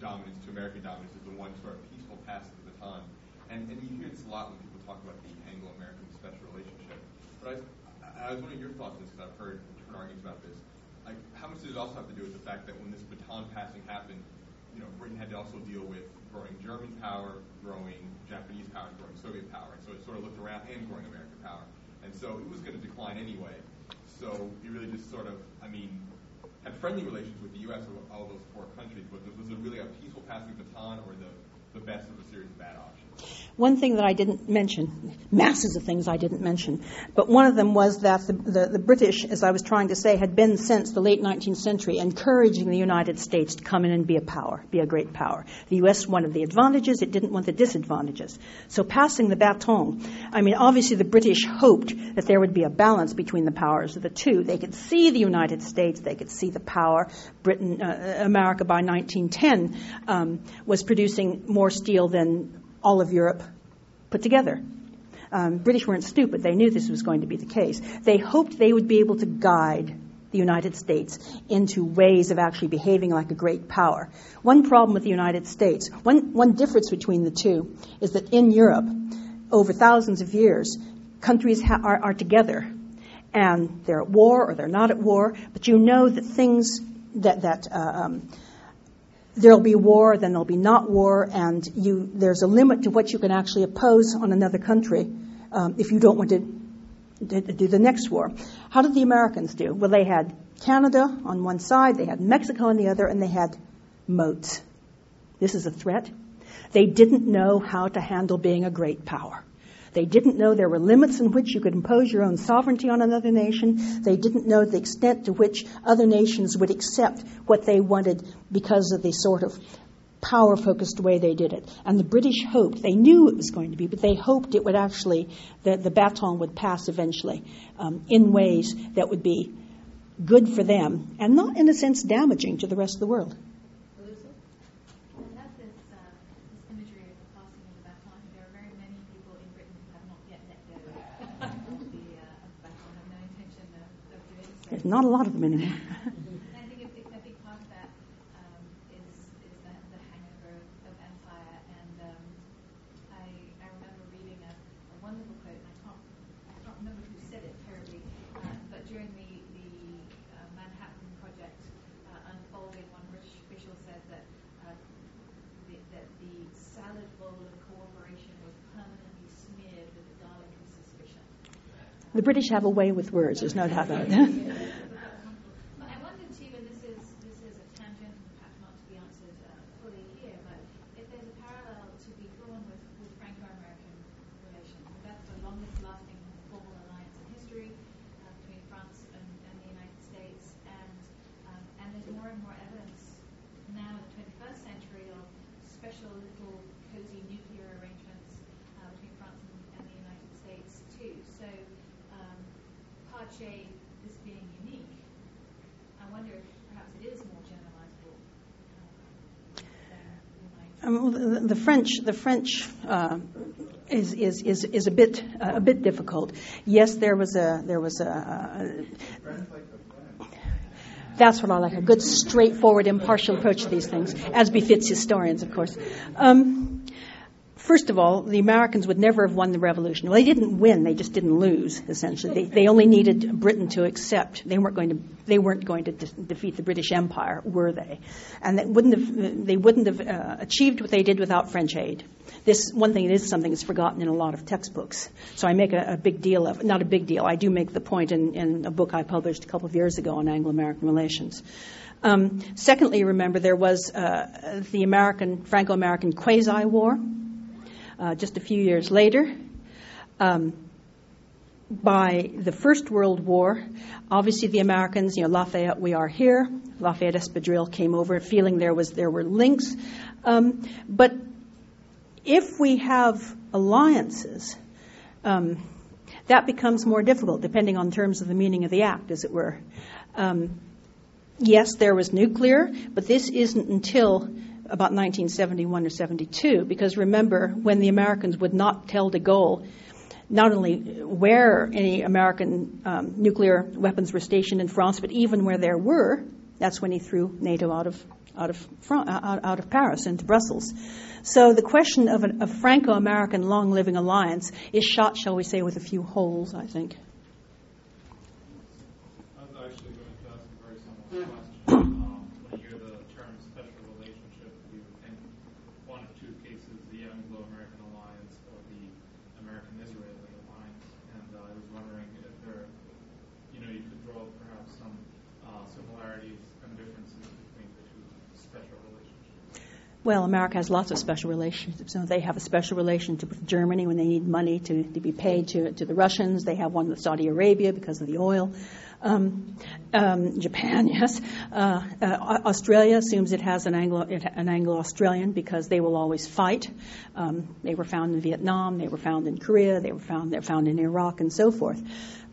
dominance to American dominance one sort of peaceful passage of the baton. And, and you hear this a lot when people talk about the Anglo-American special relationship. But I, I was wondering your thoughts on this because I've heard different arguments about this. Like, how much does it also have to do with the fact that when this baton passing happened, you know, Britain had to also deal with growing German power, growing Japanese power, growing Soviet power. And so it sort of looked around and growing American power. And so it was going to decline anyway. So you really just sort of, I mean, had friendly relations with the U.S. of all those four countries, but was it really a peaceful passing baton or the, the best of a series of bad options? One thing that I didn't mention, masses of things I didn't mention, but one of them was that the, the, the, British, as I was trying to say, had been since the late 19th century encouraging the United States to come in and be a power, be a great power. The U.S. wanted the advantages, it didn't want the disadvantages. So passing the baton, I mean, obviously the British hoped that there would be a balance between the powers of the two. They could see the United States, they could see the power. Britain, uh, America by 1910 um, was producing more steel than all of Europe put together. Um, British weren't stupid. They knew this was going to be the case. They hoped they would be able to guide the United States into ways of actually behaving like a great power. One problem with the United States, one, one difference between the two, is that in Europe, over thousands of years, countries ha- are, are together and they're at war or they're not at war, but you know that things that, that uh, um, there'll be war, then there'll be not war, and you, there's a limit to what you can actually oppose on another country um, if you don't want to, to, do the next war. How did the Americans do? Well, they had Canada on one side, they had Mexico on the other, and they had moats. This is a threat. They didn't know how to handle being a great power. They didn't know there were limits in which you could impose your own sovereignty on another nation. They didn't know the extent to which other nations would accept what they wanted because of the sort of power focused way they did it. And the British hoped, they knew it was going to be, but they hoped it would actually, the, the baton would pass eventually um, in ways that would be good for them and not, in a sense, damaging to the rest of the world. There's not a lot of them anymore. The British have a way with words, there's no doubt about Um, the French, the French uh, is, is, is, is a bit uh, a bit difficult. Yes, there was a there was a. Uh, that's what I like—a good, straightforward, impartial approach to these things, as befits historians, of course. Um, first of all, the Americans would never have won the revolution. Well, they didn't win; they just didn't lose. Essentially, they, they only needed Britain to accept. They weren't going to. They weren't going to de- defeat the British Empire, were they? And they wouldn't have. They wouldn't have uh, achieved what they did without French aid. This one thing is something that's forgotten in a lot of textbooks. So I make a, a big deal of. Not a big deal. I do make the point in, in a book I published a couple of years ago on Anglo-American relations. Um, secondly, remember there was uh, the American Franco-American quasi-war uh, just a few years later. Um, by the First World War, obviously the Americans, you know, Lafayette, we are here. Lafayette Escadrille came over, feeling there was there were links. Um, but if we have alliances, um, that becomes more difficult, depending on terms of the meaning of the act, as it were. Um, yes, there was nuclear, but this isn't until about 1971 or 72, because remember, when the Americans would not tell de Gaulle not only where any American um, nuclear weapons were stationed in France, but even where there were, that's when he threw NATO out of out of out, out of Paris into Brussels. So the question of a Franco-American long-living alliance is shot, shall we say, with a few holes, I think. Well, America has lots of special relationships. They have a special relationship with Germany when they need money to, to be paid to, to the Russians. They have one with Saudi Arabia because of the oil. Um, um, Japan, yes. Uh, uh, Australia assumes it has an Anglo an Anglo Australian because they will always fight. Um, they were found in Vietnam. They were found in Korea. They were found they're found in Iraq and so forth.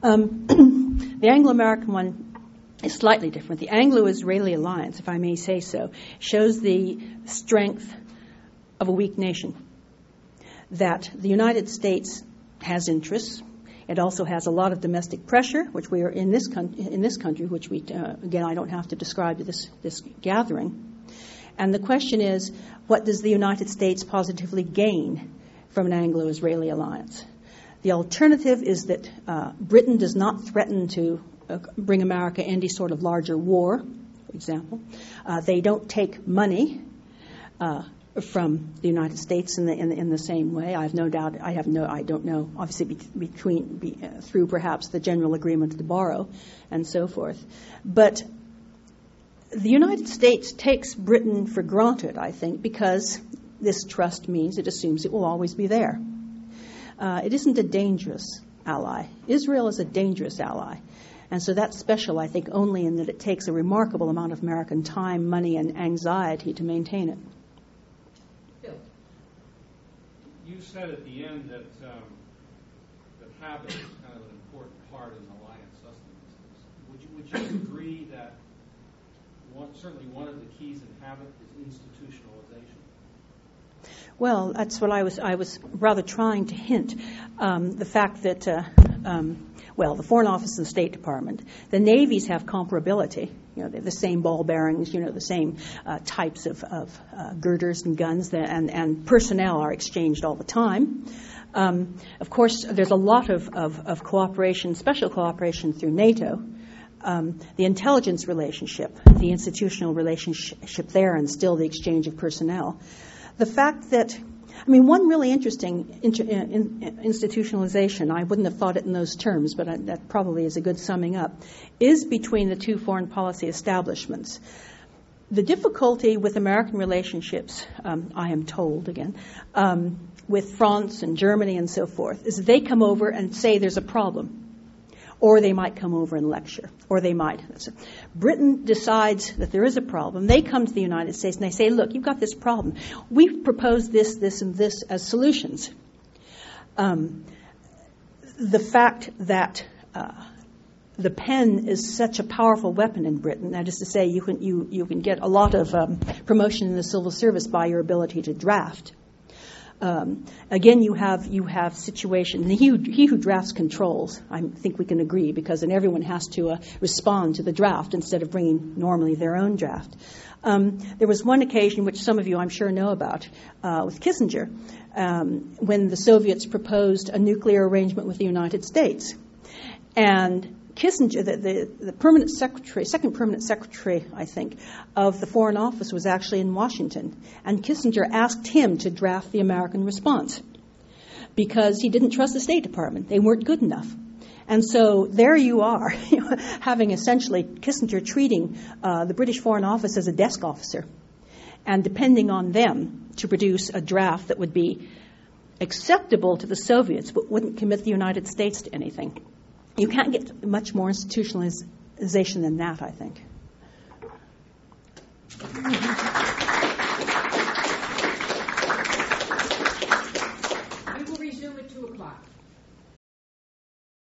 Um, the Anglo American one is slightly different. The Anglo Israeli alliance, if I may say so, shows the strength of a weak nation. That the United States has interests. It also has a lot of domestic pressure, which we are in this, con- in this country, which we, uh, again, I don't have to describe to this, this gathering. And the question is what does the United States positively gain from an Anglo Israeli alliance? The alternative is that uh, Britain does not threaten to bring America any sort of larger war, for example. Uh, they don't take money uh, from the United States in the, in the, in the same way. I have no doubt. I have no. I don't know. Obviously, be, between be, uh, through perhaps the general agreement to borrow and so forth, but. The United States takes Britain for granted, I think, because this trust means it assumes it will always be there. Uh, it isn't a dangerous ally. Israel is a dangerous ally. And so that's special, I think, only in that it takes a remarkable amount of American time, money, and anxiety to maintain it. You said at the end that um, that habit is kind of an important part in alliance sustenance. Would you, would you agree that one, certainly one of the keys in habit is institutionalization? Well, that's what I was I was rather trying to hint. Um, the fact that uh, um, well, the Foreign Office and the State Department. The navies have comparability. You know, they're the same ball bearings, you know, the same uh, types of, of uh, girders and guns, that, and, and personnel are exchanged all the time. Um, of course, there's a lot of, of, of, cooperation, special cooperation through NATO. Um, the intelligence relationship, the institutional relationship there, and still the exchange of personnel. The fact that I mean, one really interesting inter- in, institutionalization, I wouldn't have thought it in those terms, but I, that probably is a good summing up, is between the two foreign policy establishments. The difficulty with American relationships, um, I am told again, um, with France and Germany and so forth, is they come over and say there's a problem or they might come over and lecture, or they might. Britain decides that there is a problem. They come to the United States and they say, look, you've got this problem. We've proposed this, this, and this as solutions. Um, the fact that uh, the pen is such a powerful weapon in Britain, that is to say, you can, you, you can get a lot of um, promotion in the civil service by your ability to draft. Um, again, you have you have situation. He who, he who drafts controls. I think we can agree because then everyone has to uh, respond to the draft instead of bringing normally their own draft. Um, there was one occasion which some of you, I'm sure, know about uh, with Kissinger, um, when the Soviets proposed a nuclear arrangement with the United States, and Kissinger, the, the, the, permanent secretary, second permanent secretary, I think, of the Foreign Office was actually in Washington. And Kissinger asked him to draft the American response because he didn't trust the State Department. They weren't good enough. And so there you are, having essentially Kissinger treating uh, the British Foreign Office as a desk officer and depending on them to produce a draft that would be acceptable to the Soviets but wouldn't commit the United States to anything. You can't get much more institutionalization than that, I think.